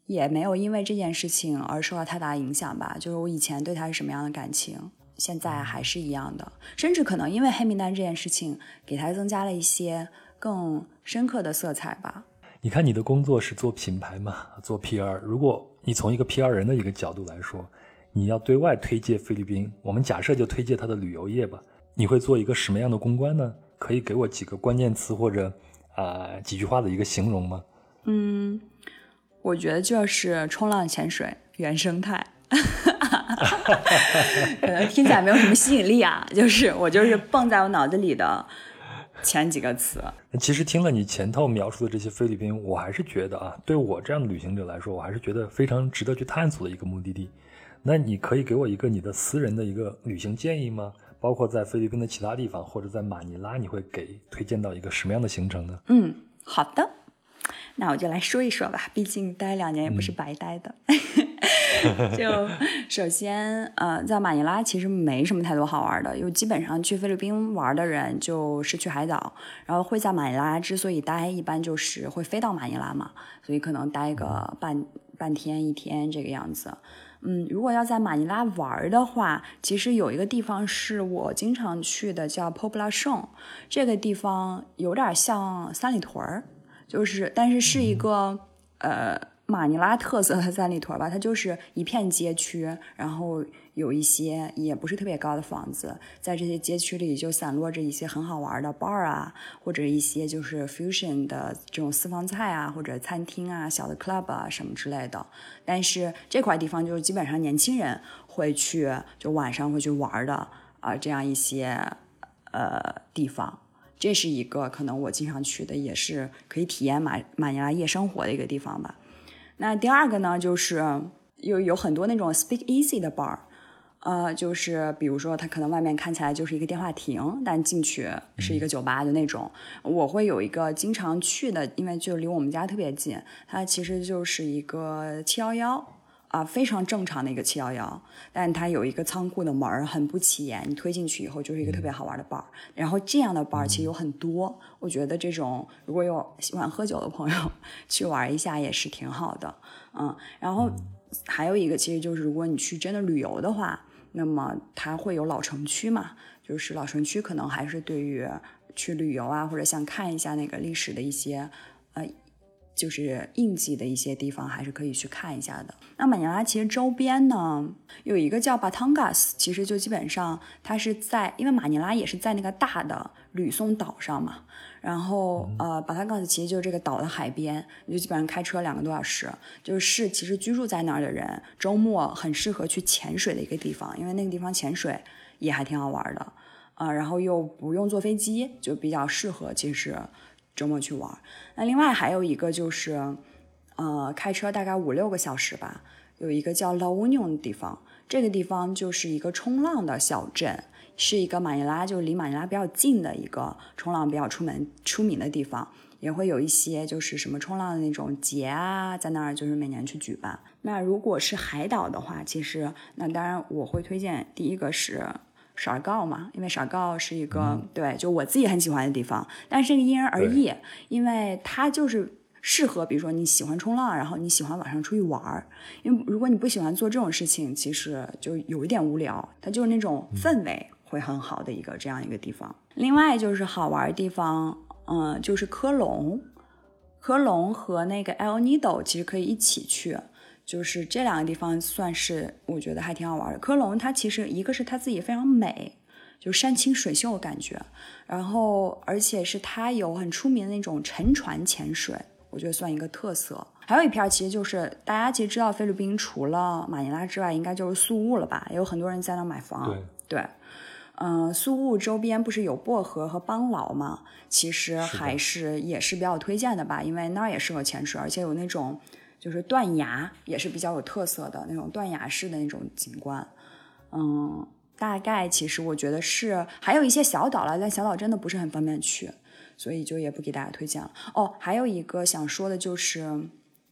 也没有因为这件事情而受到太大影响吧。就是我以前对他是什么样的感情，现在还是一样的。甚至可能因为黑名单这件事情，给他增加了一些更深刻的色彩吧。你看，你的工作是做品牌嘛，做 PR。如果你从一个 PR 人的一个角度来说，你要对外推介菲律宾，我们假设就推介他的旅游业吧，你会做一个什么样的公关呢？可以给我几个关键词或者？啊，几句话的一个形容吗？嗯，我觉得就是冲浪、潜水、原生态，可能听起来没有什么吸引力啊。就是我就是蹦在我脑子里的前几个词。其实听了你前头描述的这些菲律宾，我还是觉得啊，对我这样的旅行者来说，我还是觉得非常值得去探索的一个目的地。那你可以给我一个你的私人的一个旅行建议吗？包括在菲律宾的其他地方，或者在马尼拉，你会给推荐到一个什么样的行程呢？嗯，好的，那我就来说一说吧。毕竟待两年也不是白待的。就首先，呃，在马尼拉其实没什么太多好玩的，因为基本上去菲律宾玩的人就是去海岛，然后会在马尼拉之所以待，一般就是会飞到马尼拉嘛，所以可能待个半半天一天这个样子。嗯，如果要在马尼拉玩的话，其实有一个地方是我经常去的，叫 Poblacion。这个地方有点像三里屯儿，就是但是是一个呃马尼拉特色的三里屯吧，它就是一片街区，然后有一些也不是特别高的房子，在这些街区里就散落着一些很好玩的 bar 啊，或者一些就是 fusion 的这种私房菜啊，或者餐厅啊、小的 club 啊什么之类的。但是这块地方就是基本上年轻人会去，就晚上会去玩的啊，这样一些呃地方。这是一个可能我经常去的，也是可以体验马马尼拉夜生活的一个地方吧。那第二个呢，就是有有很多那种 speak easy 的 bar，呃，就是比如说它可能外面看起来就是一个电话亭，但进去是一个酒吧的那种。我会有一个经常去的，因为就离我们家特别近，它其实就是一个七幺幺。啊，非常正常的一个七幺幺，但它有一个仓库的门儿，很不起眼。你推进去以后，就是一个特别好玩的 bar。然后这样的 bar 其实有很多，我觉得这种如果有喜欢喝酒的朋友 去玩一下也是挺好的。嗯，然后还有一个，其实就是如果你去真的旅游的话，那么它会有老城区嘛，就是老城区可能还是对于去旅游啊，或者想看一下那个历史的一些呃。就是应季的一些地方，还是可以去看一下的。那马尼拉其实周边呢，有一个叫 Batangas，其实就基本上它是在，因为马尼拉也是在那个大的吕宋岛上嘛。然后呃，Batangas 其实就是这个岛的海边，你就基本上开车两个多小时，就是其实居住在那儿的人，周末很适合去潜水的一个地方，因为那个地方潜水也还挺好玩的啊。然后又不用坐飞机，就比较适合其实。周末去玩，那另外还有一个就是，呃，开车大概五六个小时吧，有一个叫 La Union 的地方，这个地方就是一个冲浪的小镇，是一个马尼拉，就离马尼拉比较近的一个冲浪比较出门出名的地方，也会有一些就是什么冲浪的那种节啊，在那儿就是每年去举办。那如果是海岛的话，其实那当然我会推荐第一个是。色儿高嘛，因为色儿高是一个对，就我自己很喜欢的地方，但是这个因人而异，因为它就是适合，比如说你喜欢冲浪，然后你喜欢晚上出去玩儿，因为如果你不喜欢做这种事情，其实就有一点无聊。它就是那种氛围会很好的一个这样一个地方。另外就是好玩的地方，嗯，就是科隆，科隆和那个 El Nido 其实可以一起去。就是这两个地方算是我觉得还挺好玩的。科隆它其实一个是它自己非常美，就山清水秀的感觉，然后而且是它有很出名的那种沉船潜水，我觉得算一个特色。还有一片其实就是大家其实知道菲律宾除了马尼拉之外，应该就是宿务了吧？也有很多人在那买房。对，嗯，宿务周边不是有薄荷和邦劳吗？其实还是也是比较推荐的吧，因为那儿也适合潜水，而且有那种。就是断崖也是比较有特色的那种断崖式的那种景观，嗯，大概其实我觉得是还有一些小岛了，但小岛真的不是很方便去，所以就也不给大家推荐了。哦，还有一个想说的就是，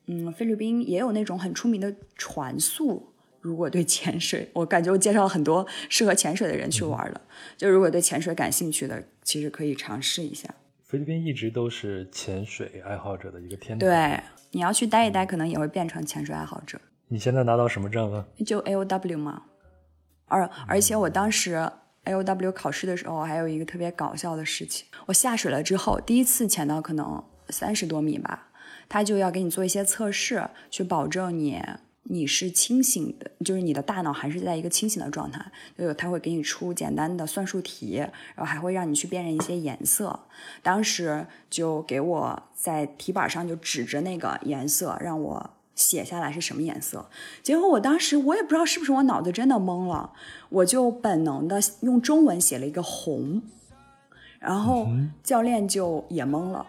嗯，菲律宾也有那种很出名的船宿，如果对潜水，我感觉我介绍了很多适合潜水的人去玩的，就如果对潜水感兴趣的，其实可以尝试一下。菲律宾一直都是潜水爱好者的一个天堂。对。你要去待一待，可能也会变成潜水爱好者。你现在拿到什么证了？就 A O W 吗？而而且我当时 A O W 考试的时候，还有一个特别搞笑的事情。我下水了之后，第一次潜到可能三十多米吧，他就要给你做一些测试，去保证你。你是清醒的，就是你的大脑还是在一个清醒的状态，就他会给你出简单的算术题，然后还会让你去辨认一些颜色。当时就给我在题板上就指着那个颜色，让我写下来是什么颜色。结果我当时我也不知道是不是我脑子真的懵了，我就本能的用中文写了一个红，然后教练就也懵了。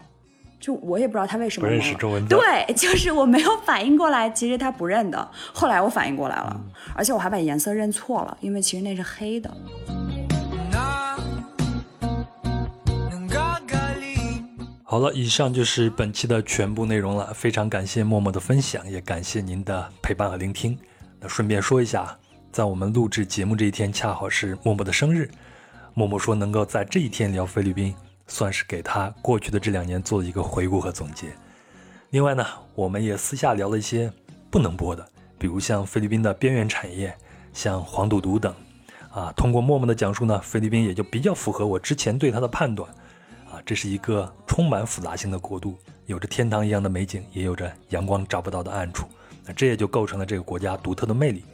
就我也不知道他为什么不认识中文对，就是我没有反应过来，其实他不认的。后来我反应过来了，而且我还把颜色认错了，因为其实那是黑的。好了，以上就是本期的全部内容了。非常感谢默默的分享，也感谢您的陪伴和聆听。那顺便说一下，在我们录制节目这一天，恰好是默默的生日。默默说能够在这一天聊菲律宾。算是给他过去的这两年做了一个回顾和总结。另外呢，我们也私下聊了一些不能播的，比如像菲律宾的边缘产业，像黄赌毒等。啊，通过默默的讲述呢，菲律宾也就比较符合我之前对他的判断。啊，这是一个充满复杂性的国度，有着天堂一样的美景，也有着阳光照不到的暗处。那这也就构成了这个国家独特的魅力。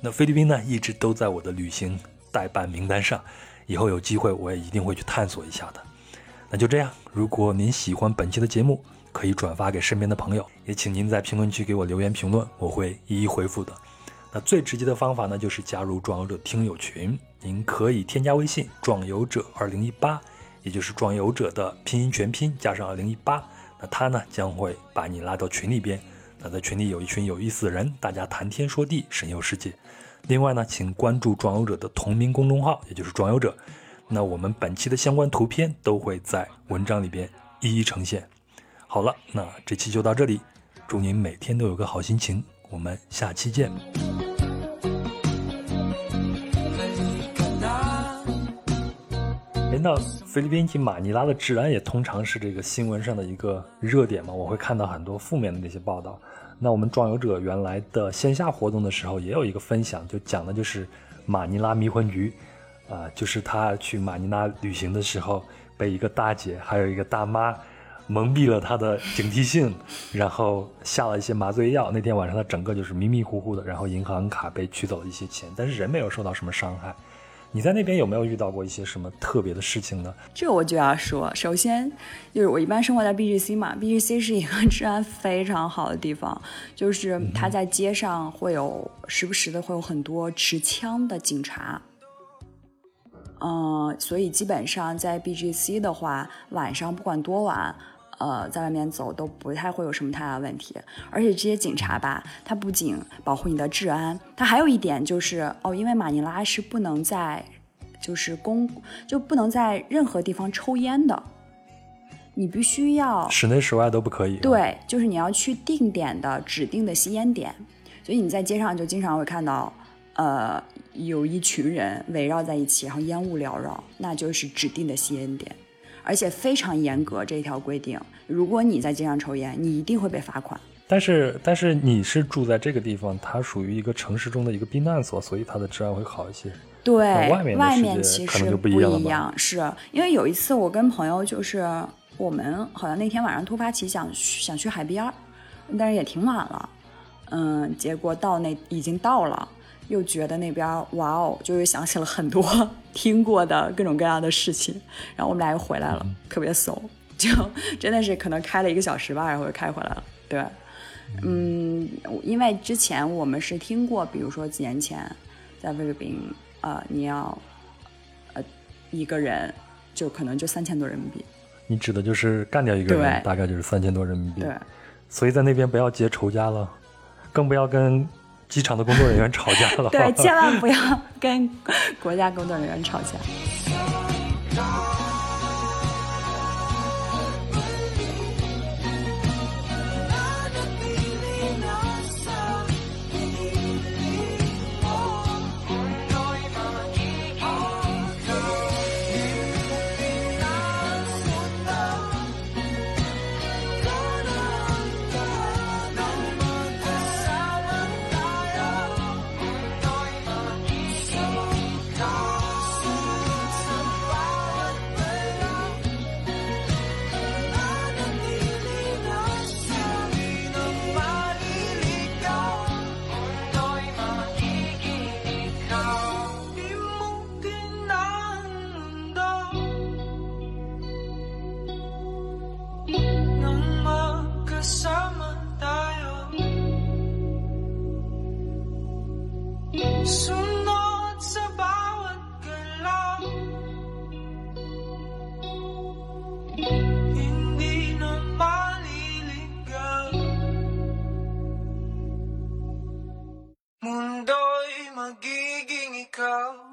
那菲律宾呢，一直都在我的旅行代办名单上，以后有机会我也一定会去探索一下的。那就这样，如果您喜欢本期的节目，可以转发给身边的朋友，也请您在评论区给我留言评论，我会一一回复的。那最直接的方法呢，就是加入壮游者听友群，您可以添加微信“壮游者二零一八”，也就是壮游者的拼音全拼加上二零一八，那他呢将会把你拉到群里边。那在群里有一群有意思的人，大家谈天说地，神游世界。另外呢，请关注壮游者的同名公众号，也就是壮游者。那我们本期的相关图片都会在文章里边一一呈现。好了，那这期就到这里，祝您每天都有个好心情，我们下期见。哎，那菲律宾及马尼拉的治安也通常是这个新闻上的一个热点嘛？我会看到很多负面的那些报道。那我们壮游者原来的线下活动的时候，也有一个分享，就讲的就是马尼拉迷魂局，啊，就是他去马尼拉旅行的时候，被一个大姐还有一个大妈蒙蔽了他的警惕性，然后下了一些麻醉药。那天晚上他整个就是迷迷糊糊的，然后银行卡被取走了一些钱，但是人没有受到什么伤害。你在那边有没有遇到过一些什么特别的事情呢？这我就要说，首先就是我一般生活在 BGC 嘛，BGC 是一个 治安非常好的地方，就是他在街上会有时不时的会有很多持枪的警察，嗯，所以基本上在 BGC 的话，晚上不管多晚。呃，在外面走都不太会有什么太大问题，而且这些警察吧，他不仅保护你的治安，他还有一点就是哦，因为马尼拉是不能在，就是公就不能在任何地方抽烟的，你必须要室内室外都不可以。对，就是你要去定点的指定的吸烟点，所以你在街上就经常会看到，呃，有一群人围绕在一起，然后烟雾缭绕，那就是指定的吸烟点。而且非常严格这一条规定，如果你在街上抽烟，你一定会被罚款。但是，但是你是住在这个地方，它属于一个城市中的一个避难所，所以它的治安会好一些。对，外面外面其实不一样，是因为有一次我跟朋友就是我们好像那天晚上突发奇想想去海边，但是也挺晚了，嗯，结果到那已经到了。又觉得那边哇哦，就又想起了很多 听过的各种各样的事情，然后我们俩又回来了，特别怂，就真的是可能开了一个小时吧，然后又开回来了。对，嗯，因为之前我们是听过，比如说几年前在菲律宾，呃，你要呃一个人就可能就三千多人民币。你指的就是干掉一个人，大概就是三千多人民币。对，所以在那边不要结仇家了，更不要跟。机场的工作人员吵架了，对，千万不要跟国家工作人员吵架。Magiging ikaw